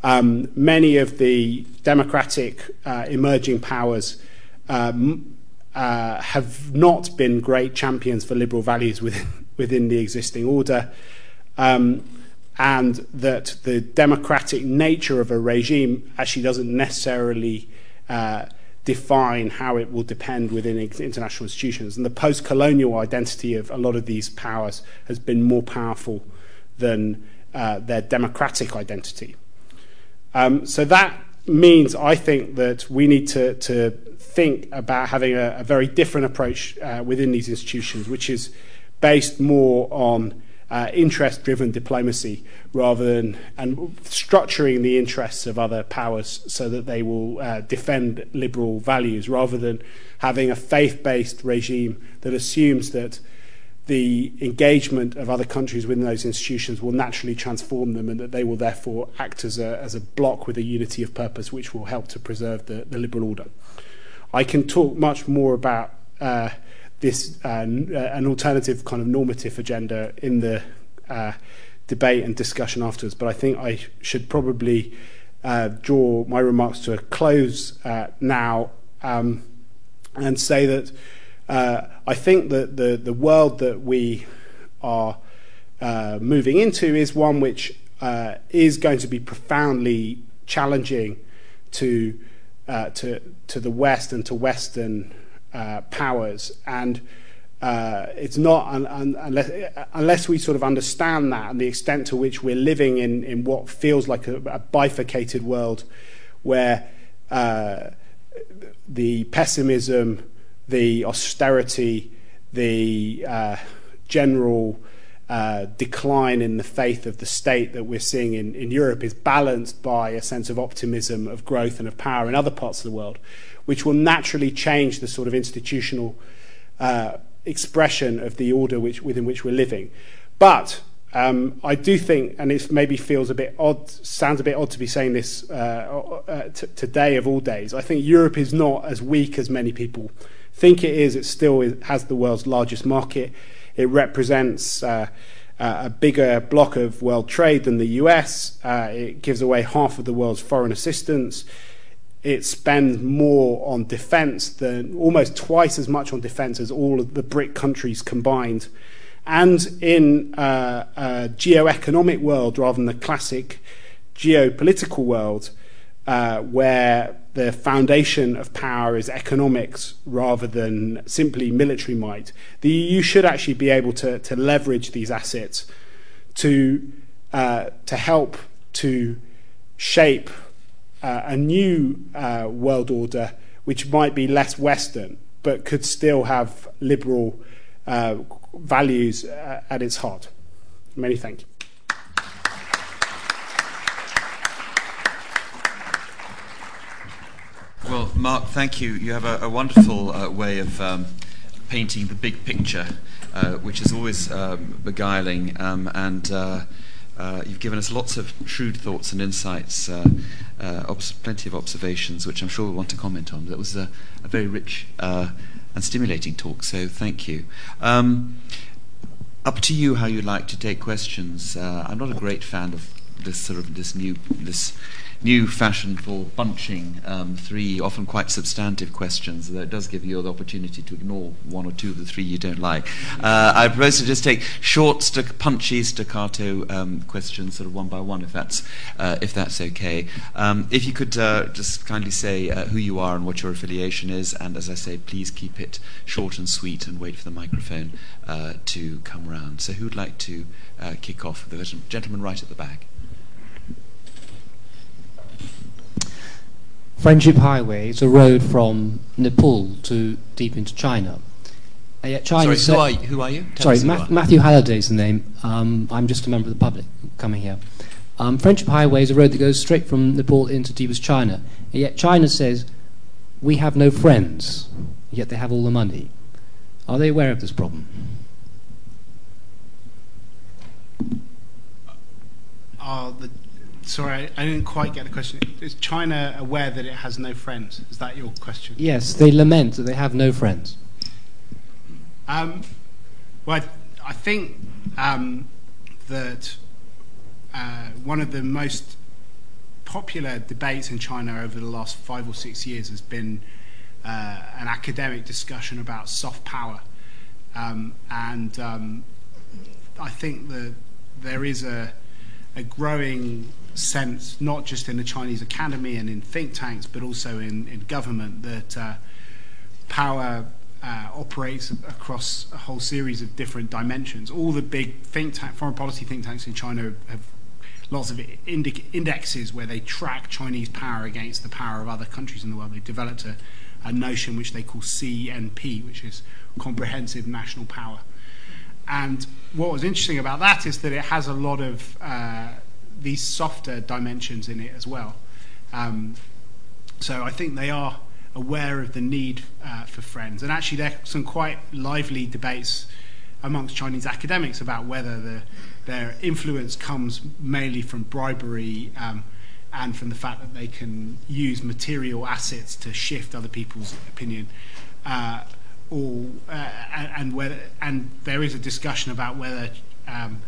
um, many of the democratic uh, emerging powers um, uh, have not been great champions for liberal values within, <laughs> within the existing order. Um, and that the democratic nature of a regime actually doesn't necessarily uh, define how it will depend within international institutions. And the post colonial identity of a lot of these powers has been more powerful than uh, their democratic identity. Um, so that means, I think, that we need to, to think about having a, a very different approach uh, within these institutions, which is based more on uh, interest driven diplomacy rather than and structuring the interests of other powers so that they will uh, defend liberal values rather than having a faith based regime that assumes that the engagement of other countries within those institutions will naturally transform them and that they will therefore act as a, as a block with a unity of purpose which will help to preserve the, the liberal order. I can talk much more about uh, this uh, an alternative kind of normative agenda in the uh, debate and discussion afterwards. But I think I should probably uh, draw my remarks to a close uh, now um, and say that uh, I think that the the world that we are uh, moving into is one which is going to be profoundly challenging to to to the West and to Western uh, powers. And uh, it's not un- un- unless, unless we sort of understand that and the extent to which we're living in, in what feels like a, a bifurcated world where uh, the pessimism, the austerity, the uh, general uh, decline in the faith of the state that we're seeing in, in Europe is balanced by a sense of optimism, of growth, and of power in other parts of the world which will naturally change the sort of institutional uh, expression of the order which, within which we're living. But um, I do think, and it maybe feels a bit odd, sounds a bit odd to be saying this uh, uh, t- today of all days. I think Europe is not as weak as many people think it is. It still is, has the world's largest market. It represents uh, a bigger block of world trade than the US. Uh, it gives away half of the world's foreign assistance it spends more on defence than almost twice as much on defence as all of the BRIC countries combined. And in uh, a geo-economic world rather than the classic geopolitical world, uh, where the foundation of power is economics rather than simply military might, the EU should actually be able to, to leverage these assets to, uh, to help to shape uh, a new uh, world order which might be less Western but could still have liberal uh, values uh, at its heart. Many thank you. Well, Mark, thank you. You have a, a wonderful uh, way of um, painting the big picture, uh, which is always um, beguiling um, and uh, you've given us lots of shrewd thoughts and insights, uh, uh, obs- plenty of observations, which I'm sure we'll want to comment on. That was a, a very rich uh, and stimulating talk, so thank you. Um, up to you how you'd like to take questions. Uh, I'm not a great fan of this sort of this new this new fashion for bunching um, three often quite substantive questions. That does give you the opportunity to ignore one or two of the three you don't like. Uh, I propose to just take short, st- punchy, staccato um, questions, sort of one by one, if that's uh, if that's okay. Um, if you could uh, just kindly say uh, who you are and what your affiliation is, and as I say, please keep it short and sweet, and wait for the microphone uh, to come round. So, who'd like to uh, kick off? The gentleman right at the back. Friendship Highway is a road from Nepal to deep into China. Uh, yet China sorry, who are, you, who are you? Tell sorry, Ma- Matthew Halliday is the name. Um, I'm just a member of the public coming here. Um, Friendship Highway is a road that goes straight from Nepal into deepest China. And yet China says we have no friends, yet they have all the money. Are they aware of this problem? Are the sorry, I didn't quite get the question. Is China aware that it has no friends? Is that your question? Yes, they lament that they have no friends. Um, well, I, I think um, that uh, one of the most popular debates in China over the last five or six years has been uh, an academic discussion about soft power. Um, and um, I think that there is a, a growing sense, not just in the Chinese academy and in think tanks, but also in, in government, that uh, power uh, operates across a whole series of different dimensions. All the big think tank, foreign policy think tanks in China have lots of indexes where they track Chinese power against the power of other countries in the world. They've developed a, a notion which they call CNP, which is Comprehensive National Power. And what was interesting about that is that it has a lot of uh, these softer dimensions in it as well. Um, so I think they are aware of the need uh, for friends. And actually, there are some quite lively debates amongst Chinese academics about whether the, their influence comes mainly from bribery um, and from the fact that they can use material assets to shift other people's opinion. Uh, or, uh, and, whether, and there is a discussion about whether um,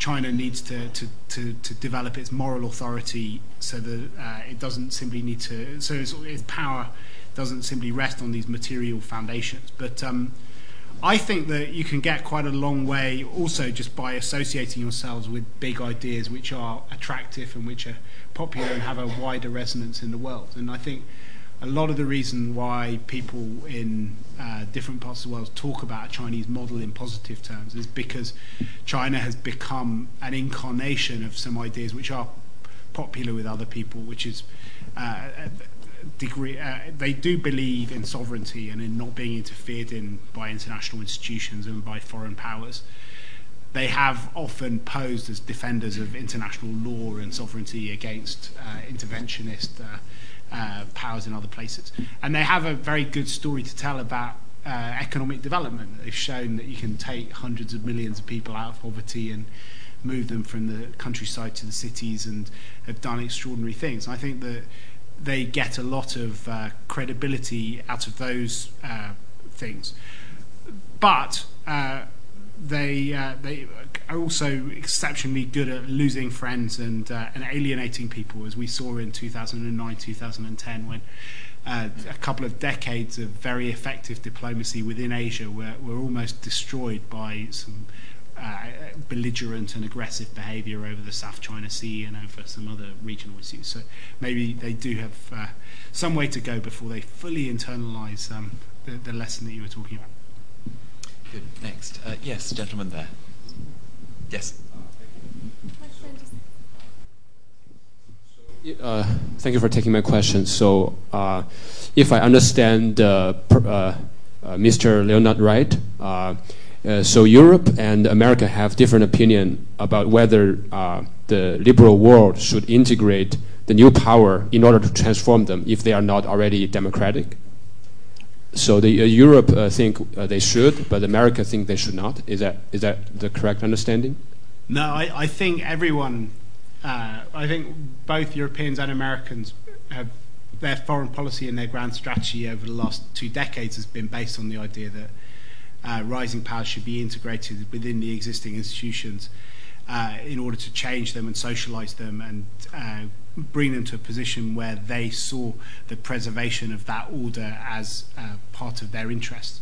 China needs to, to, to, to, develop its moral authority so that uh, it doesn't simply need to, so its, its, power doesn't simply rest on these material foundations. But um, I think that you can get quite a long way also just by associating yourselves with big ideas which are attractive and which are popular and have a wider resonance in the world. And I think a lot of the reason why people in uh, different parts of the world talk about a Chinese model in positive terms is because China has become an incarnation of some ideas which are popular with other people, which is uh, degree, uh, they do believe in sovereignty and in not being interfered in by international institutions and by foreign powers. They have often posed as defenders of international law and sovereignty against uh, interventionist uh, powers in other places. And they have a very good story to tell about uh, economic development. They've shown that you can take hundreds of millions of people out of poverty and move them from the countryside to the cities and have done extraordinary things. And I think that they get a lot of uh, credibility out of those uh, things. But uh, they uh, they are also exceptionally good at losing friends and uh, and alienating people, as we saw in 2009, 2010, when. Uh, a couple of decades of very effective diplomacy within Asia were, were almost destroyed by some uh, belligerent and aggressive behaviour over the South China Sea and over some other regional issues. So maybe they do have uh, some way to go before they fully internalise um, the, the, lesson that you were talking about. Good. Next. Uh, yes, gentleman there. Yes. Uh, thank you for taking my question. So, uh, if I understand uh, uh, Mr. Leonard right, uh, so Europe and America have different opinion about whether uh, the liberal world should integrate the new power in order to transform them if they are not already democratic. So the, uh, Europe uh, think uh, they should, but America think they should not. Is that is that the correct understanding? No, I, I think everyone, I think both Europeans and Americans have their foreign policy and their grand strategy over the last two decades has been based on the idea that uh, rising powers should be integrated within the existing institutions uh, in order to change them and socialize them and uh, bring them to a position where they saw the preservation of that order as uh, part of their interests.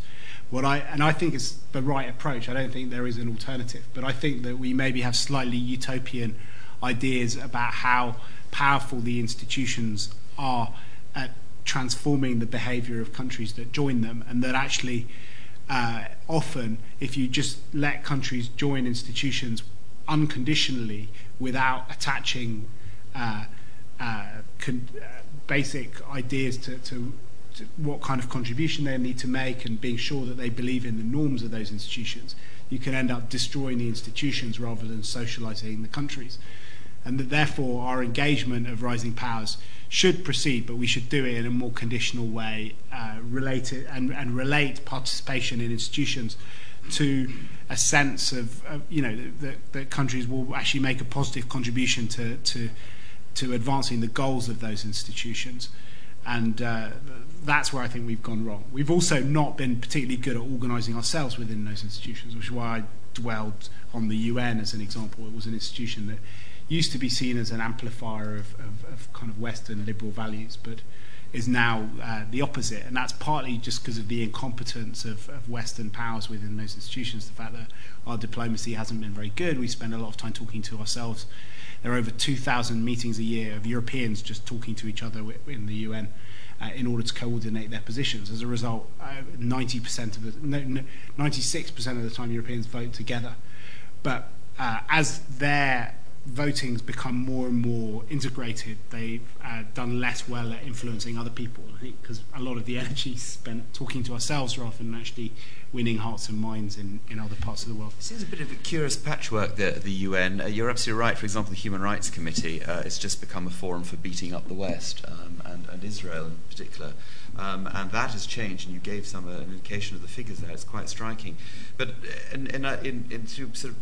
What I and I think is the right approach. I don't think there is an alternative, but I think that we maybe have slightly utopian ideas about how powerful the institutions are at transforming the behavior of countries that join them, and that actually uh, often, if you just let countries join institutions unconditionally without attaching uh, uh, con- uh, basic ideas to, to, to, what kind of contribution they need to make and being sure that they believe in the norms of those institutions, you can end up destroying the institutions rather than socializing the countries. and that therefore our engagement of rising powers should proceed, but we should do it in a more conditional way, uh, relate it, and, and relate participation in institutions to a sense of, of you know that, that countries will actually make a positive contribution to to to advancing the goals of those institutions, and uh, that's where I think we've gone wrong. We've also not been particularly good at organising ourselves within those institutions, which is why I dwelled on the UN as an example. It was an institution that used to be seen as an amplifier of, of, of kind of Western liberal values, but is now uh, the opposite. And that's partly just because of the incompetence of, of Western powers within those institutions, the fact that our diplomacy hasn't been very good. We spend a lot of time talking to ourselves. There are over 2,000 meetings a year of Europeans just talking to each other in the UN. Uh, in order to coordinate their positions. As a result, uh, 90% of the, no, no, 96% of the time Europeans vote together. But uh, as their voting's become more and more integrated, they've uh, done less well at influencing other people. I think because a lot of the <laughs> energy spent talking to ourselves rather than actually winning hearts and minds in, in other parts of the world. It seems a bit of a curious patchwork, the, the UN. Uh, you're absolutely right. For example, the Human Rights Committee uh, has just become a forum for beating up the West um, and, and Israel in particular. Um, and that has changed, and you gave some uh, an indication of the figures there. It's quite striking. But uh, in, in, uh, in, in sort of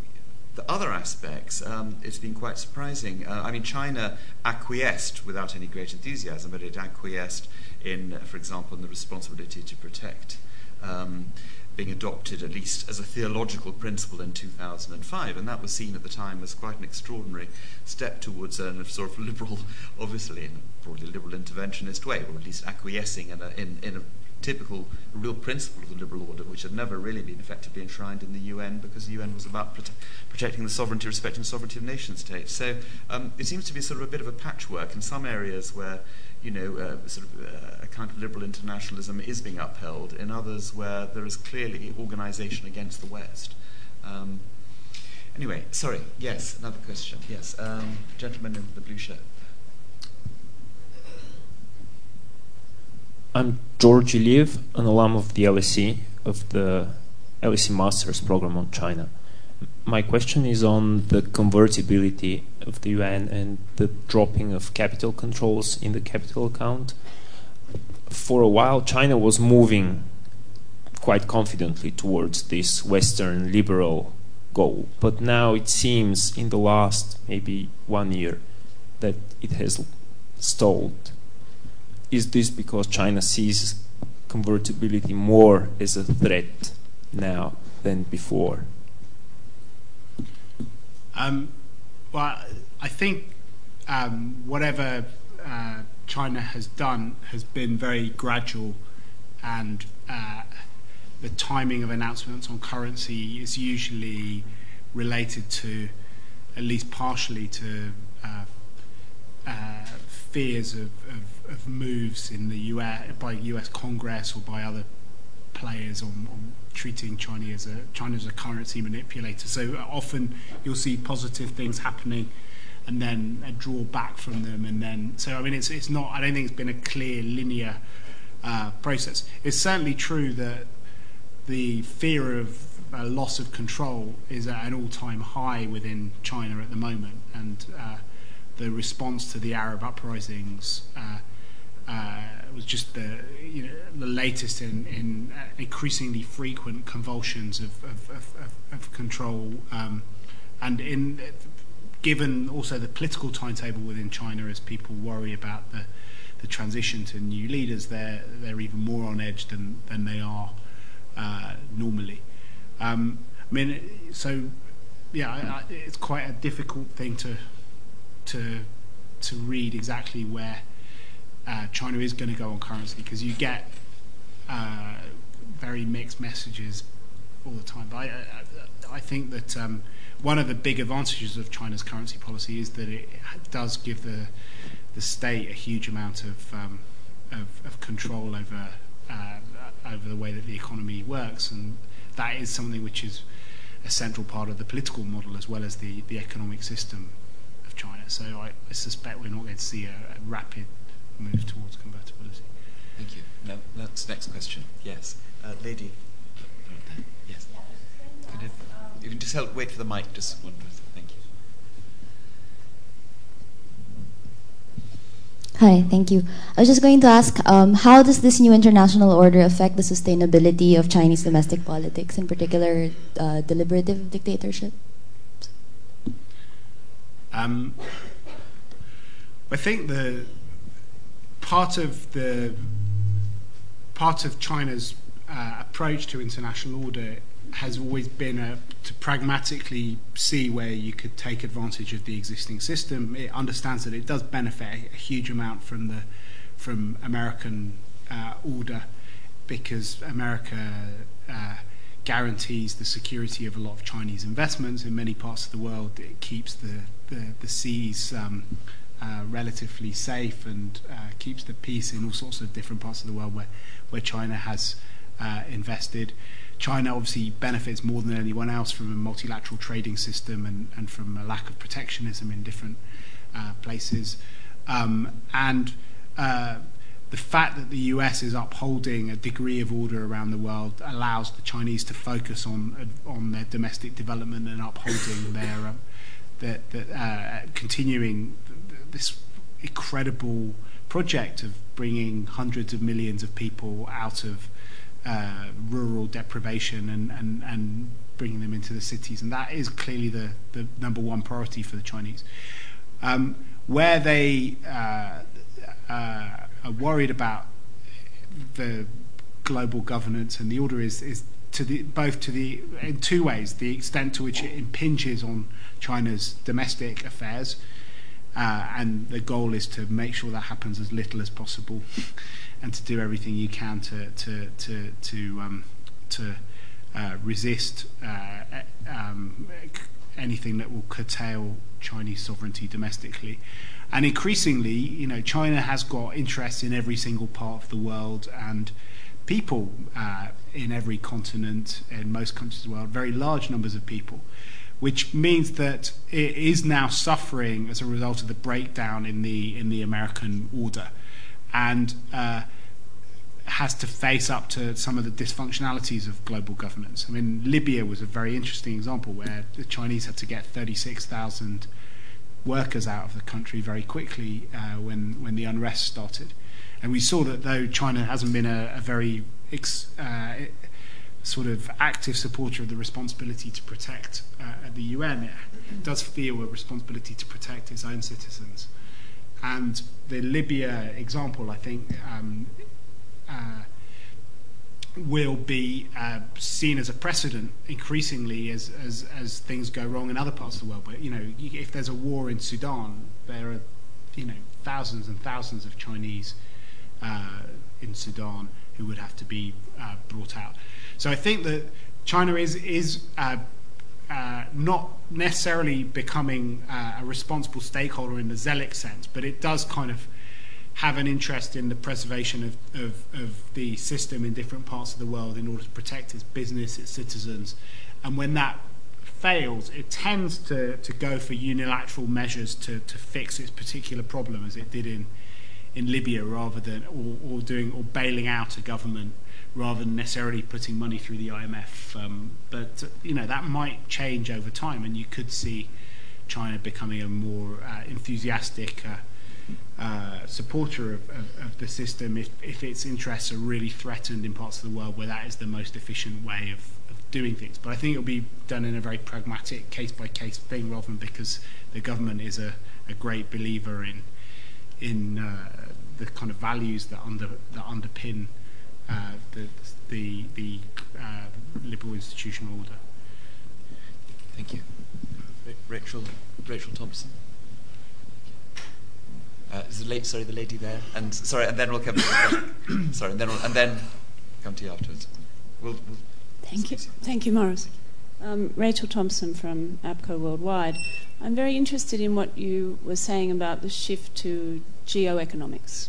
the other aspects, um, it's been quite surprising. Uh, I mean, China acquiesced without any great enthusiasm, but it acquiesced in, for example, in the responsibility to protect. Um, being adopted at least as a theological principle in 2005, and that was seen at the time as quite an extraordinary step towards a sort of liberal, <laughs> obviously in a broadly liberal interventionist way, or at least acquiescing in a, in, in a typical real principle of the liberal order, which had never really been effectively enshrined in the UN because the UN was about prote- protecting the sovereignty, respecting the sovereignty of nation states. So um, it seems to be sort of a bit of a patchwork in some areas where you know, uh, sort of uh, a kind of liberal internationalism is being upheld, in others where there is clearly organisation against the West. Um, anyway, sorry, yes, another question. Yes, um, gentleman in the blue shirt. I'm George Iliev, an alum of the LSE, of the LSE Masters program on China. My question is on the convertibility of the yuan and the dropping of capital controls in the capital account. For a while, China was moving quite confidently towards this Western liberal goal, but now it seems in the last maybe one year that it has stalled is this because China sees convertibility more as a threat now than before? Um, well, I think um, whatever uh, China has done has been very gradual, and uh, the timing of announcements on currency is usually related to, at least partially, to uh, uh fears of, of, of, moves in the US by U.S. Congress or by other players on, on treating China as a China as a currency manipulator. So often you'll see positive things happening, and then a draw back from them, and then so I mean it's it's not I don't think it's been a clear linear uh, process. It's certainly true that the fear of loss of control is at an all-time high within China at the moment, and uh, the response to the Arab uprisings uh, uh, was just the you know the latest in, in uh, increasingly frequent convulsions of of, of, of control, um, and in given also the political timetable within China as people worry about the the transition to new leaders, they're they're even more on edge than than they are uh, normally. Um, I mean, so yeah, I, I, it's quite a difficult thing to to to read exactly where uh, China is going to go on currency because you get uh, very mixed messages all the time. But I, I, think that um, one of the big advantages of China's currency policy is that it does give the the state a huge amount of um, of, of, control over uh, over the way that the economy works, and that is something which is a central part of the political model as well as the, the economic system of China. So I, I suspect we're not going to see a, a rapid move towards convertibility. Thank you. No, that's next question. Yes, uh, lady. Yes. Could you, you can just help wait for the mic. Just one. Thank you. Hi, thank you. I was just going to ask um, how does this new international order affect the sustainability of Chinese domestic politics, in particular uh, deliberative dictatorship? Um, I think the part of the part of China's uh, approach to international order has always been a, to pragmatically see where you could take advantage of the existing system. It understands that it does benefit a huge amount from the from American uh, order because America uh, guarantees the security of a lot of Chinese investments in many parts of the world. It keeps the the, the seas um, uh, relatively safe and uh, keeps the peace in all sorts of different parts of the world where where China has uh, invested. China obviously benefits more than anyone else from a multilateral trading system and, and from a lack of protectionism in different uh, places. Um, and uh, the fact that the US is upholding a degree of order around the world allows the Chinese to focus on on their domestic development and upholding their, their, their uh, continuing this incredible project of bringing hundreds of millions of people out of uh, rural deprivation and, and, and bringing them into the cities. And that is clearly the, the number one priority for the Chinese. Um, where they uh, uh, are worried about the global governance and the order is, is to the, both to the in two ways the extent to which it impinges on China's domestic affairs uh, and the goal is to make sure that happens as little as possible and to do everything you can to to to to um, to uh, resist uh, um, anything that will curtail Chinese sovereignty domestically. And increasingly, you know, China has got interests in every single part of the world and people uh, in every continent, in most countries of the world, very large numbers of people, which means that it is now suffering as a result of the breakdown in the in the American order and uh, has to face up to some of the dysfunctionalities of global governance. I mean, Libya was a very interesting example where the Chinese had to get 36,000 workers out of the country very quickly uh, when, when the unrest started. And we saw that though China hasn't been a, a very ex, uh, sort of active supporter of the responsibility to protect uh, at the UN, it does feel a responsibility to protect its own citizens. And the Libya example, I think, um, uh, will be uh, seen as a precedent increasingly as, as, as things go wrong in other parts of the world. But you know, if there's a war in Sudan, there are you know thousands and thousands of Chinese uh, in Sudan who would have to be uh, brought out. So I think that China is is uh, uh, not necessarily becoming uh, a responsible stakeholder in the Zoellick sense, but it does kind of have an interest in the preservation of, of, of, the system in different parts of the world in order to protect its business, its citizens. And when that fails, it tends to, to go for unilateral measures to, to fix its particular problem, as it did in, in Libya, rather than or, or doing or bailing out a government rather than necessarily putting money through the IMF. Um, but you know that might change over time, and you could see China becoming a more uh, enthusiastic uh, uh, supporter of, of, of, the system if, if its interests are really threatened in parts of the world where that is the most efficient way of, doing things. But I think it'll be done in a very pragmatic, case by case thing, rather than because the government is a, a great believer in in uh, the kind of values that under that underpin uh, the the, the uh, liberal institutional order. Thank you, Rachel Rachel Thompson. Uh, is the late, sorry, the lady there, and sorry, and then we'll come. To, <coughs> sorry, and then we'll, and then come to you afterwards. We'll, we'll Thank you, thank you, Maurice. Um, Rachel Thompson from APCO Worldwide. I'm very interested in what you were saying about the shift to geoeconomics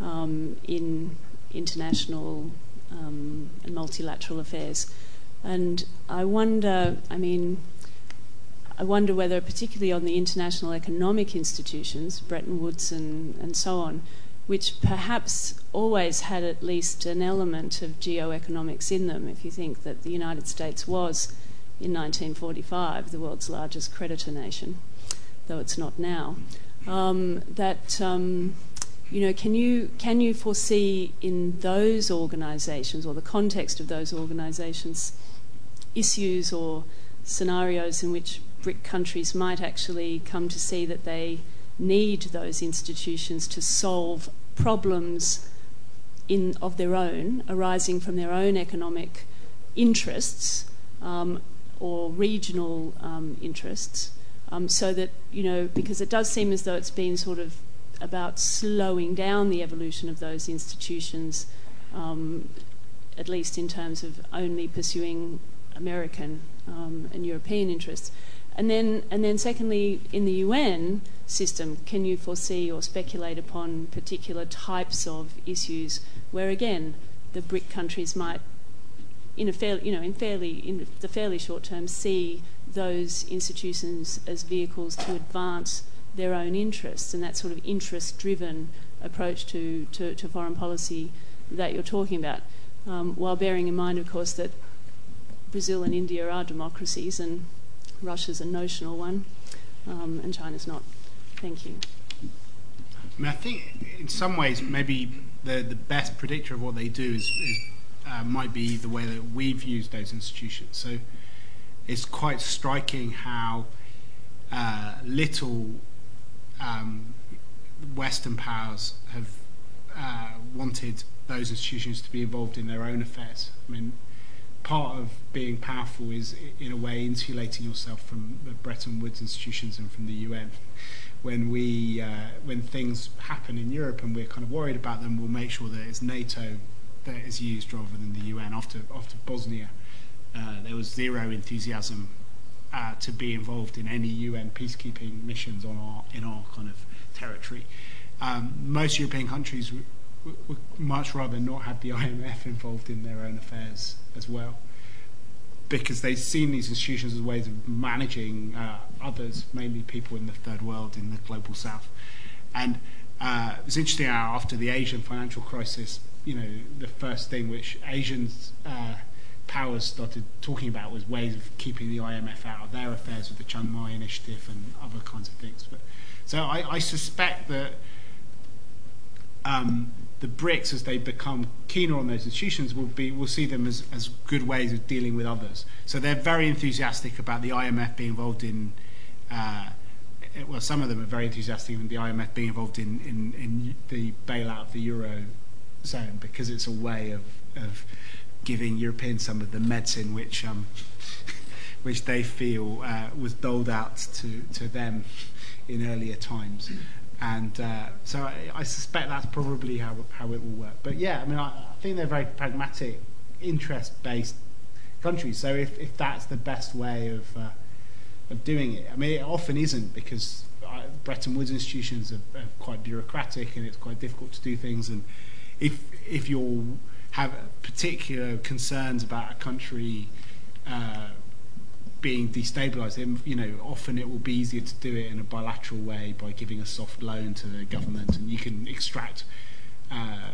um, in international um, and multilateral affairs. And I wonder, I mean, I wonder whether, particularly on the international economic institutions, Bretton Woods and, and so on, which perhaps always had at least an element of geoeconomics in them, if you think that the United States was, in 1945, the world's largest creditor nation, though it's not now, um, that. Um, you know, can you can you foresee in those organisations or the context of those organisations issues or scenarios in which BRIC countries might actually come to see that they need those institutions to solve problems in, of their own, arising from their own economic interests um, or regional um, interests, um, so that, you know, because it does seem as though it's been sort of about slowing down the evolution of those institutions, um, at least in terms of only pursuing American um, and European interests. And then, and then, secondly, in the UN system, can you foresee or speculate upon particular types of issues where, again, the BRIC countries might, in a fairly, you know, in fairly, in the fairly short term, see those institutions as vehicles to advance their own interests and that sort of interest-driven approach to foreign policy that you're talking about, um, while bearing in mind, of course, that Brazil and India are democracies and Russia's a notional one, um, and China's not. Thank you. I mean, I think in some ways maybe the the best predictor of what they do is, is uh, might be the way that we've used those institutions. So it's quite striking how uh, little um, Western powers have uh, wanted those institutions to be involved in their own affairs. I mean, part of being powerful is, in a way, insulating yourself from the Bretton Woods institutions and from the UN. When we, uh, when things happen in Europe and we're kind of worried about them, we'll make sure that it's NATO that is used rather than the UN. After after Bosnia, uh, there was zero enthusiasm uh, to be involved in any UN peacekeeping missions on our in our kind of territory. Um, most European countries would much rather not have the <laughs> IMF involved in their own affairs as well, because they've seen these institutions as ways of managing uh, others, mainly people in the third world, in the global south. And uh, it was interesting how after the Asian financial crisis, you know, the first thing which Asians uh, powers started talking about was ways of keeping the IMF out of their affairs with the Chiang Mai initiative and other kinds of things. But, so I, I suspect that um, the BRICS, as they become keener on those institutions, will be will see them as, as good ways of dealing with others. So they're very enthusiastic about the IMF being involved in. Uh, well, some of them are very enthusiastic in the IMF being involved in, in, in the bailout of the euro zone because it's a way of, of giving Europeans some of the medicine which um, <laughs> which they feel uh, was doled out to, to them in earlier times. And uh, so I, I, suspect that's probably how, how it will work. But yeah, I mean, I, I think they're very pragmatic, interest based countries. So if, if that's the best way of, uh, of doing it, I mean, it often isn't because uh, Bretton Woods institutions are, are, quite bureaucratic and it's quite difficult to do things. And if, if you have particular concerns about a country, uh, being destabilized, you know, often it will be easier to do it in a bilateral way by giving a soft loan to the government, and you can extract uh,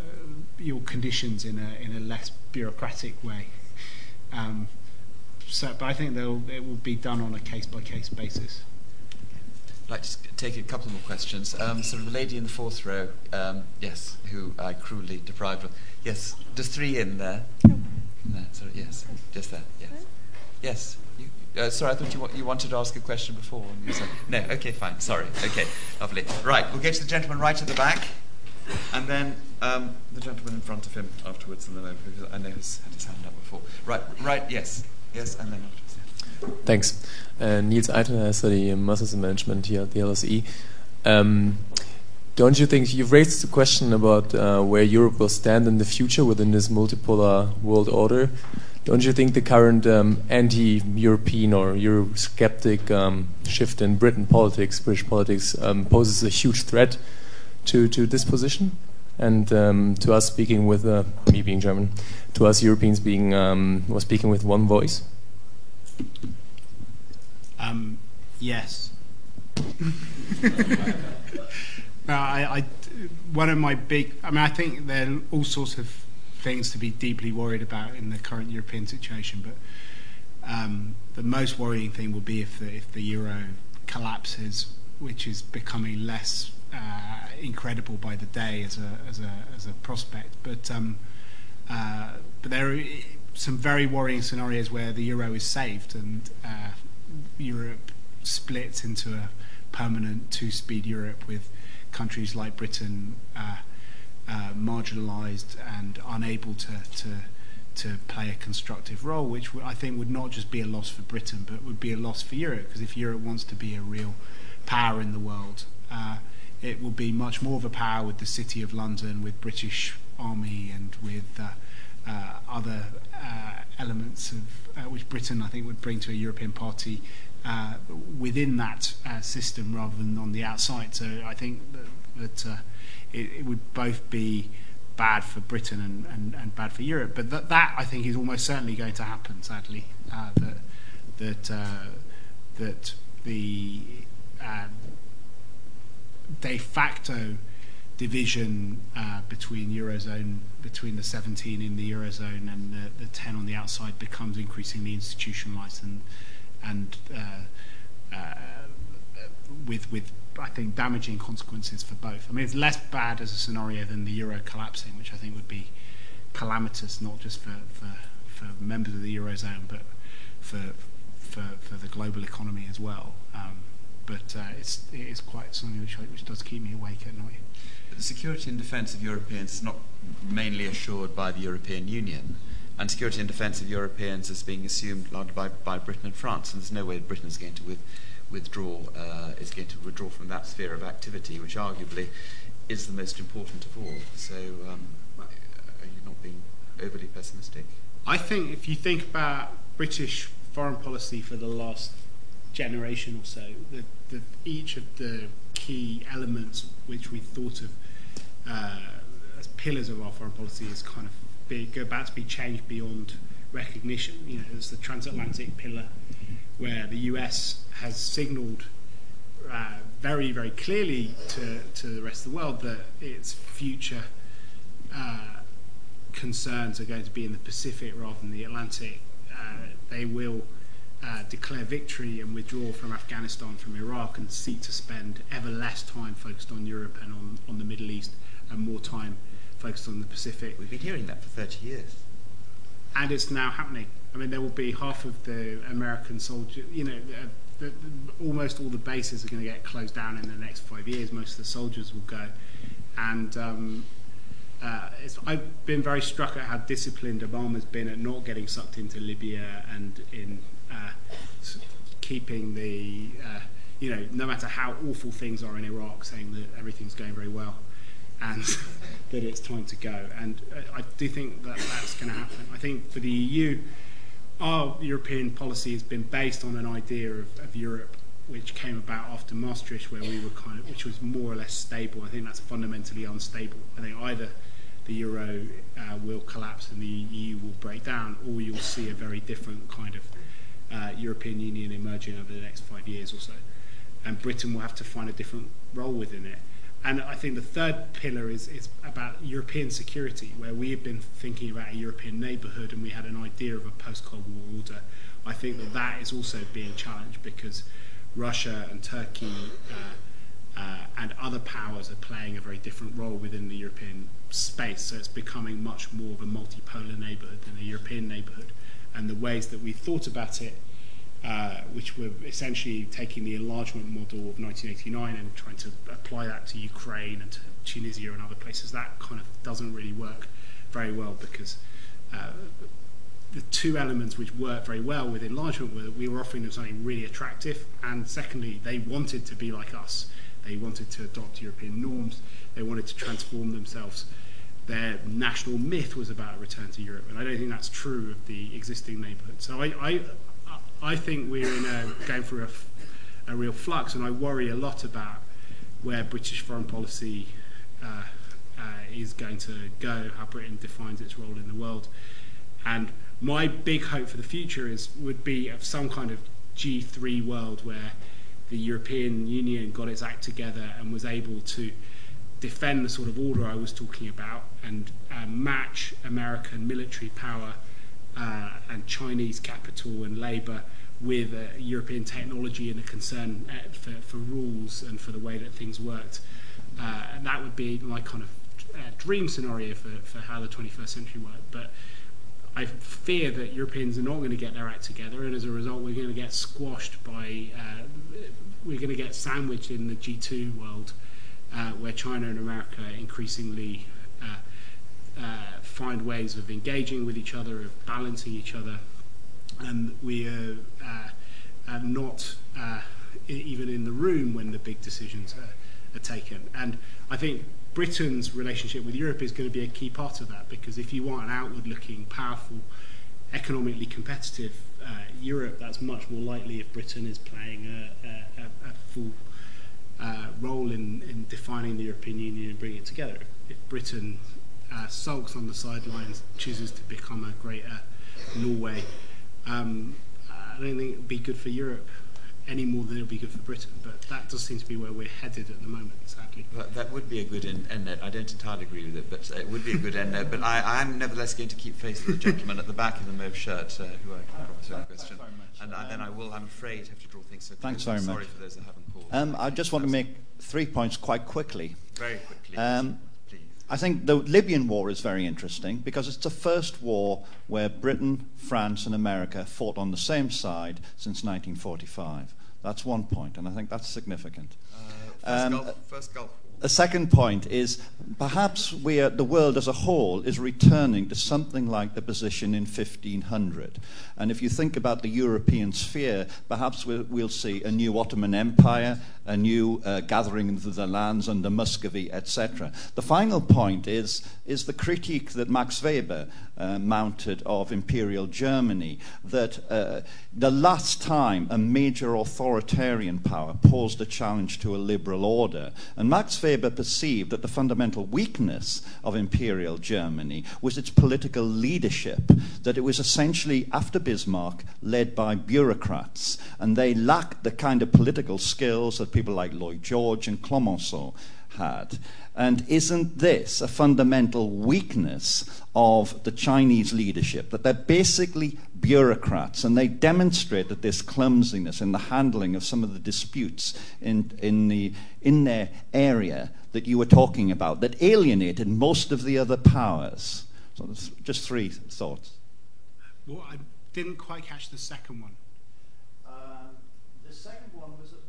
your conditions in a in a less bureaucratic way. Um, so, but I think it will be done on a case by case basis. I'd like to take a couple more questions. Um, sort of the lady in the fourth row, um, yes, who I cruelly deprived of. Yes, there's three in there. No, sorry, yes, just there. Yes, yes. Uh, sorry, I thought you, you wanted to ask a question before. no, okay, fine. Sorry. Okay, lovely. Right, we'll get to the gentleman right at the back, and then um, the gentleman in front of him afterwards, and then I know he's had his hand up before. Right, right, yes, yes, and then afterwards. Thanks. Uh, Niels Eitner, I study Masters in Management here at the LSE. Um, don't you think you've raised the question about uh, where Europe will stand in the future within this multipolar world order? Don't you think the current um, anti-European or Eurosceptic um, shift in Britain politics, British politics, um, poses a huge threat to, to this position? And um, to us speaking with, uh, me being German, to us Europeans being, um, was speaking with one voice? Um, yes. <laughs> no, I, I, one of my big, I mean, I think there are all sorts of things to be deeply worried about in the current European situation. But um, the most worrying thing will be if the, if the euro collapses, which is becoming less uh, incredible by the day as a as a as a prospect. But um, uh, but there are some very worrying scenarios where the euro is saved and uh, Europe splits into a permanent two-speed Europe with countries like Britain uh, marginalised and unable to, to to play a constructive role, which I think would not just be a loss for Britain, but would be a loss for Europe. Because if Europe wants to be a real power in the world, uh, it will be much more of a power with the City of London, with British Army, and with uh, uh, other uh, elements of uh, which Britain, I think, would bring to a European party within that system rather than on the outside. So I think that, that it, it would both be bad for Britain and, and, and bad for Europe. But that, that, I think, is almost certainly going to happen, sadly. Uh, that that uh, that the uh, de facto division uh, between eurozone between the 17 in the eurozone and the, the 10 on the outside becomes increasingly institutionalized and and uh, uh, with with I think, damaging consequences for both. I mean, it's less bad as a scenario than the euro collapsing, which I think would be calamitous, not just for, for, for members of the eurozone, but for, for, for the global economy as well. Um, but uh, it's, it is quite something which, which does keep me awake at night. The security and defence of Europeans is not mainly assured by the European Union, and security and defence of Europeans is being assumed largely by, by Britain and France, and there's no way Britain is going to with, withdraw uh, is going to withdraw from that sphere of activity, which arguably is the most important of all. So, um, are you not being overly pessimistic? I think if you think about British foreign policy for the last generation or so, the, the, each of the key elements which we thought of uh, as pillars of our foreign policy is kind of be, go about to be changed beyond recognition. You know, there's the transatlantic pillar, where the US has signalled uh, very, very clearly to, to the rest of the world that its future uh, concerns are going to be in the Pacific rather than the Atlantic. Uh, they will uh, declare victory and withdraw from Afghanistan, from Iraq, and seek to spend ever less time focused on Europe and on, on the Middle East and more time focused on the Pacific. We've been hearing that for 30 years. And it's now happening. I mean, there will be half of the American soldiers, you know, the, the, almost all the bases are going to get closed down in the next five years. Most of the soldiers will go. And um, uh, I've been very struck at how disciplined Obama's been at not getting sucked into Libya and in uh, keeping the, uh, you know, no matter how awful things are in Iraq, saying that everything's going very well and <laughs> that it's time to go. And uh, I do think that that's going to happen. I think for the EU, our European policy has been based on an idea of, of Europe which came about after Maastricht, where we were kind of, which was more or less stable. I think that's fundamentally unstable. I think either the euro uh, will collapse and the EU will break down, or you'll see a very different kind of uh, European Union emerging over the next five years or so. And Britain will have to find a different role within it. And I think the third pillar is, is about European security, where we have been thinking about a European neighbourhood and we had an idea of a post Cold War order. I think that that is also being challenged because Russia and Turkey uh, uh, and other powers are playing a very different role within the European space. So it's becoming much more of a multipolar neighbourhood than a European neighbourhood. And the ways that we thought about it uh, which were essentially taking the enlargement model of 1989 and trying to apply that to Ukraine and to Tunisia and other places. That kind of doesn't really work very well because uh, the two elements which worked very well with enlargement were that we were offering them something really attractive, and secondly, they wanted to be like us. They wanted to adopt European norms. They wanted to transform themselves. Their national myth was about a return to Europe, and I don't think that's true of the existing neighbourhood. So I, I, I think we're in a, going through a, a, real flux, and I worry a lot about where British foreign policy uh, uh, is going to go, how Britain defines its role in the world. And my big hope for the future is would be of some kind of G3 world where the European Union got its act together and was able to defend the sort of order I was talking about and uh, match American military power uh, and Chinese capital and labour with uh, European technology and a concern uh, for, for rules and for the way that things worked. uh, and that would be my kind of uh, dream scenario for, for how the 21st century worked. But I fear that Europeans are not going to get their act together, and as a result, we're going to get squashed by, we're going to get sandwiched in the G2 world, uh, where China and America increasingly uh, uh, find ways of engaging with each other, of balancing each other, and we are uh, not even in the room when the big decisions are, are taken. And I think Britain's relationship with Europe is going to be a key part of that because if you want an outward looking, powerful, economically competitive uh, Europe, that's much more likely if Britain is playing a, a, a full uh, role in, in defining the European Union and bringing it together. If Britain uh, sulks on the sidelines, chooses to become a greater Norway, um, I don't think it would be good for Europe any more than it would be good for Britain. But that does seem to be where we're headed at the moment, sadly. That, that would be a good end, end note. I don't entirely agree with it, but it would be a good end note. But I, am nevertheless going to keep face to the gentleman at the back of the mauve shirt uh, who I can asked a question. And I, then I will, I'm afraid, have to draw things so Thanks very Sorry much. for those that haven't called. Um, I just want to make three points quite quickly. Very quickly. Um, I think the Libyan war is very interesting because it's the first war where Britain, France, and America fought on the same side since 1945. That's one point, and I think that's significant. Uh, first, um, Gulf, first Gulf a second point is perhaps we are, the world as a whole is returning to something like the position in 1500. And if you think about the European sphere, perhaps we'll, we'll see a new Ottoman Empire, a new uh, gathering of the lands under Muscovy, etc. The final point is, is the critique that Max Weber uh, mounted of imperial Germany, that uh, the last time a major authoritarian power posed a challenge to a liberal order, and Max Weber perceived that the fundamental weakness of imperial Germany was its political leadership, that it was essentially, after Bismarck, led by bureaucrats, and they lacked the kind of political skills that people like Lloyd George and Clemenceau had. And isn't this a fundamental weakness of the Chinese leadership? That they're basically bureaucrats and they demonstrated this clumsiness in the handling of some of the disputes in, in, the, in their area that you were talking about that alienated most of the other powers. So, just three thoughts. Well, I didn't quite catch the second one. that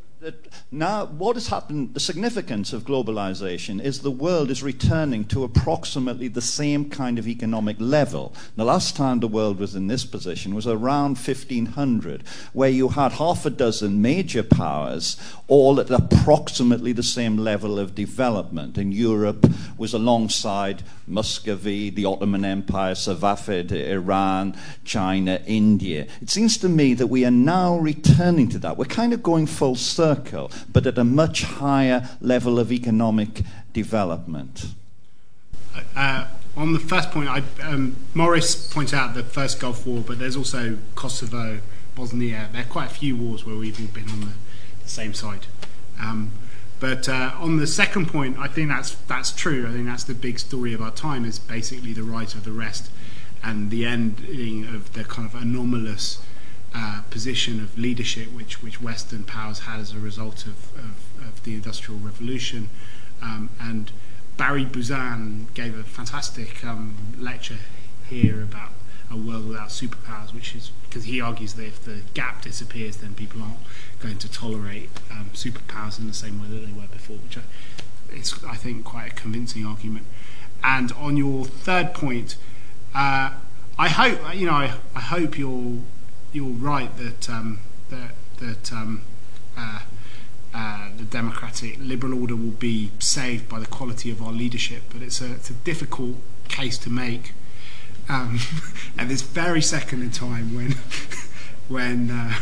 now what has happened, the significance of globalization is the world is returning to approximately the same kind of economic level. The last time the world was in this position was around 1500, where you had half a dozen major powers all at approximately the same level of development. And Europe was alongside Muscovy, the Ottoman Empire, Safavid, Iran, China, India. It seems to me that we are now returning to that. We're kind of going full circle circle, but at a much higher level of economic development. Uh, on the first point, I, um, Maurice pointed out the first Gulf War, but there's also Kosovo, Bosnia. There are quite a few wars where we've all been on the, the same side. Um, but uh, on the second point, I think that's that's true. I think that's the big story of our time is basically the rise of the rest and the ending of the kind of anomalous uh, position of leadership which, which Western powers had as a result of, of, of the Industrial Revolution. Um, and Barry Buzan gave a fantastic um, lecture here about a world without superpowers, which is because he argues that if the gap disappears, then people aren't going to tolerate um, superpowers in the same way that they were before, which is, I think, quite a convincing argument. And on your third point, uh, I hope you know. I, I hope you'll you're right that um, that that um, uh, uh, the democratic liberal order will be saved by the quality of our leadership, but it's a it's a difficult case to make um, <laughs> at this very second in time when <laughs> when uh,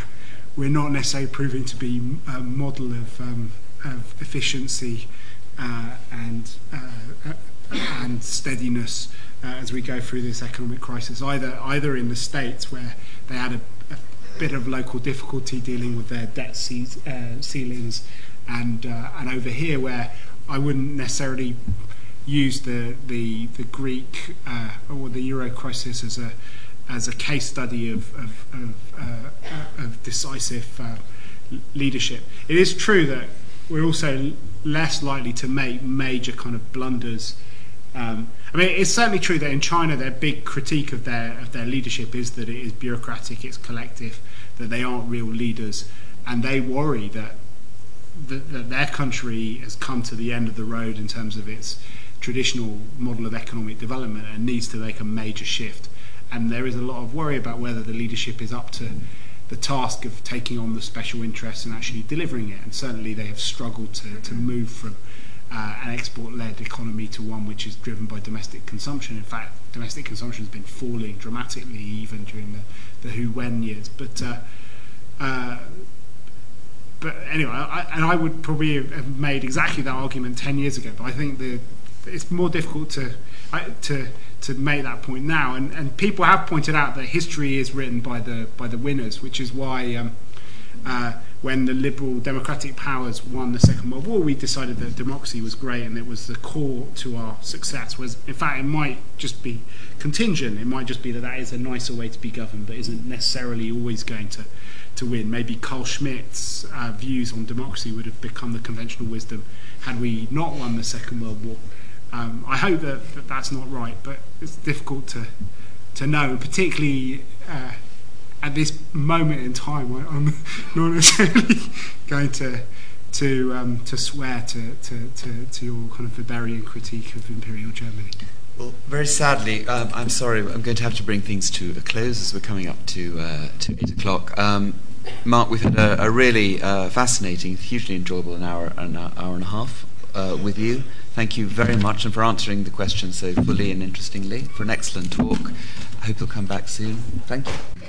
we're not necessarily proving to be a model of um, of efficiency uh, and uh, and steadiness uh, as we go through this economic crisis, either either in the states where they had a bit of local difficulty dealing with their debt uh, ceilings, and uh, and over here where I wouldn't necessarily use the the the Greek uh, or the Euro crisis as a as a case study of of, of, uh, of decisive uh, leadership. It is true that we're also less likely to make major kind of blunders. Um, I mean, it's certainly true that in China, their big critique of their of their leadership is that it is bureaucratic, it's collective, that they aren't real leaders, and they worry that that, that their country has come to the end of the road in terms of its traditional model of economic development and needs to make a major shift. And there is a lot of worry about whether the leadership is up to the task of taking on the special interests and actually delivering it. And certainly they have struggled to, to move from uh, an export led economy to one which is driven by domestic consumption. In fact, domestic consumption has been falling dramatically even during the, the Hu Wen years. But uh, uh, but anyway, I, and I would probably have made exactly that argument 10 years ago, but I think the, it's more difficult to, to, to make that point now. And, and people have pointed out that history is written by the, by the winners, which is why um, uh, when the liberal democratic powers won the Second World War, we decided that democracy was great and it was the core to our success. Was in fact, it might just be contingent. It might just be that that is a nicer way to be governed, but isn't necessarily always going to to win. Maybe Carl Schmitt's uh, views on democracy would have become the conventional wisdom had we not won the Second World War. Um, I hope that, that, that's not right, but it's difficult to to know, particularly uh, at this moment in time. I, am <laughs> not necessarily <laughs> going to to um, to swear to, to, to, to your kind of Weberian critique of imperial Germany. Well, very sadly, um, I'm sorry, I'm going to have to bring things to a close as we're coming up to uh, to eight o'clock. Um, Mark, we've had a, a really uh, fascinating, hugely enjoyable an hour, an hour and a half uh, with you. Thank you very much and for answering the questions so fully and interestingly. For an excellent talk. I hope you'll come back soon. Thank you.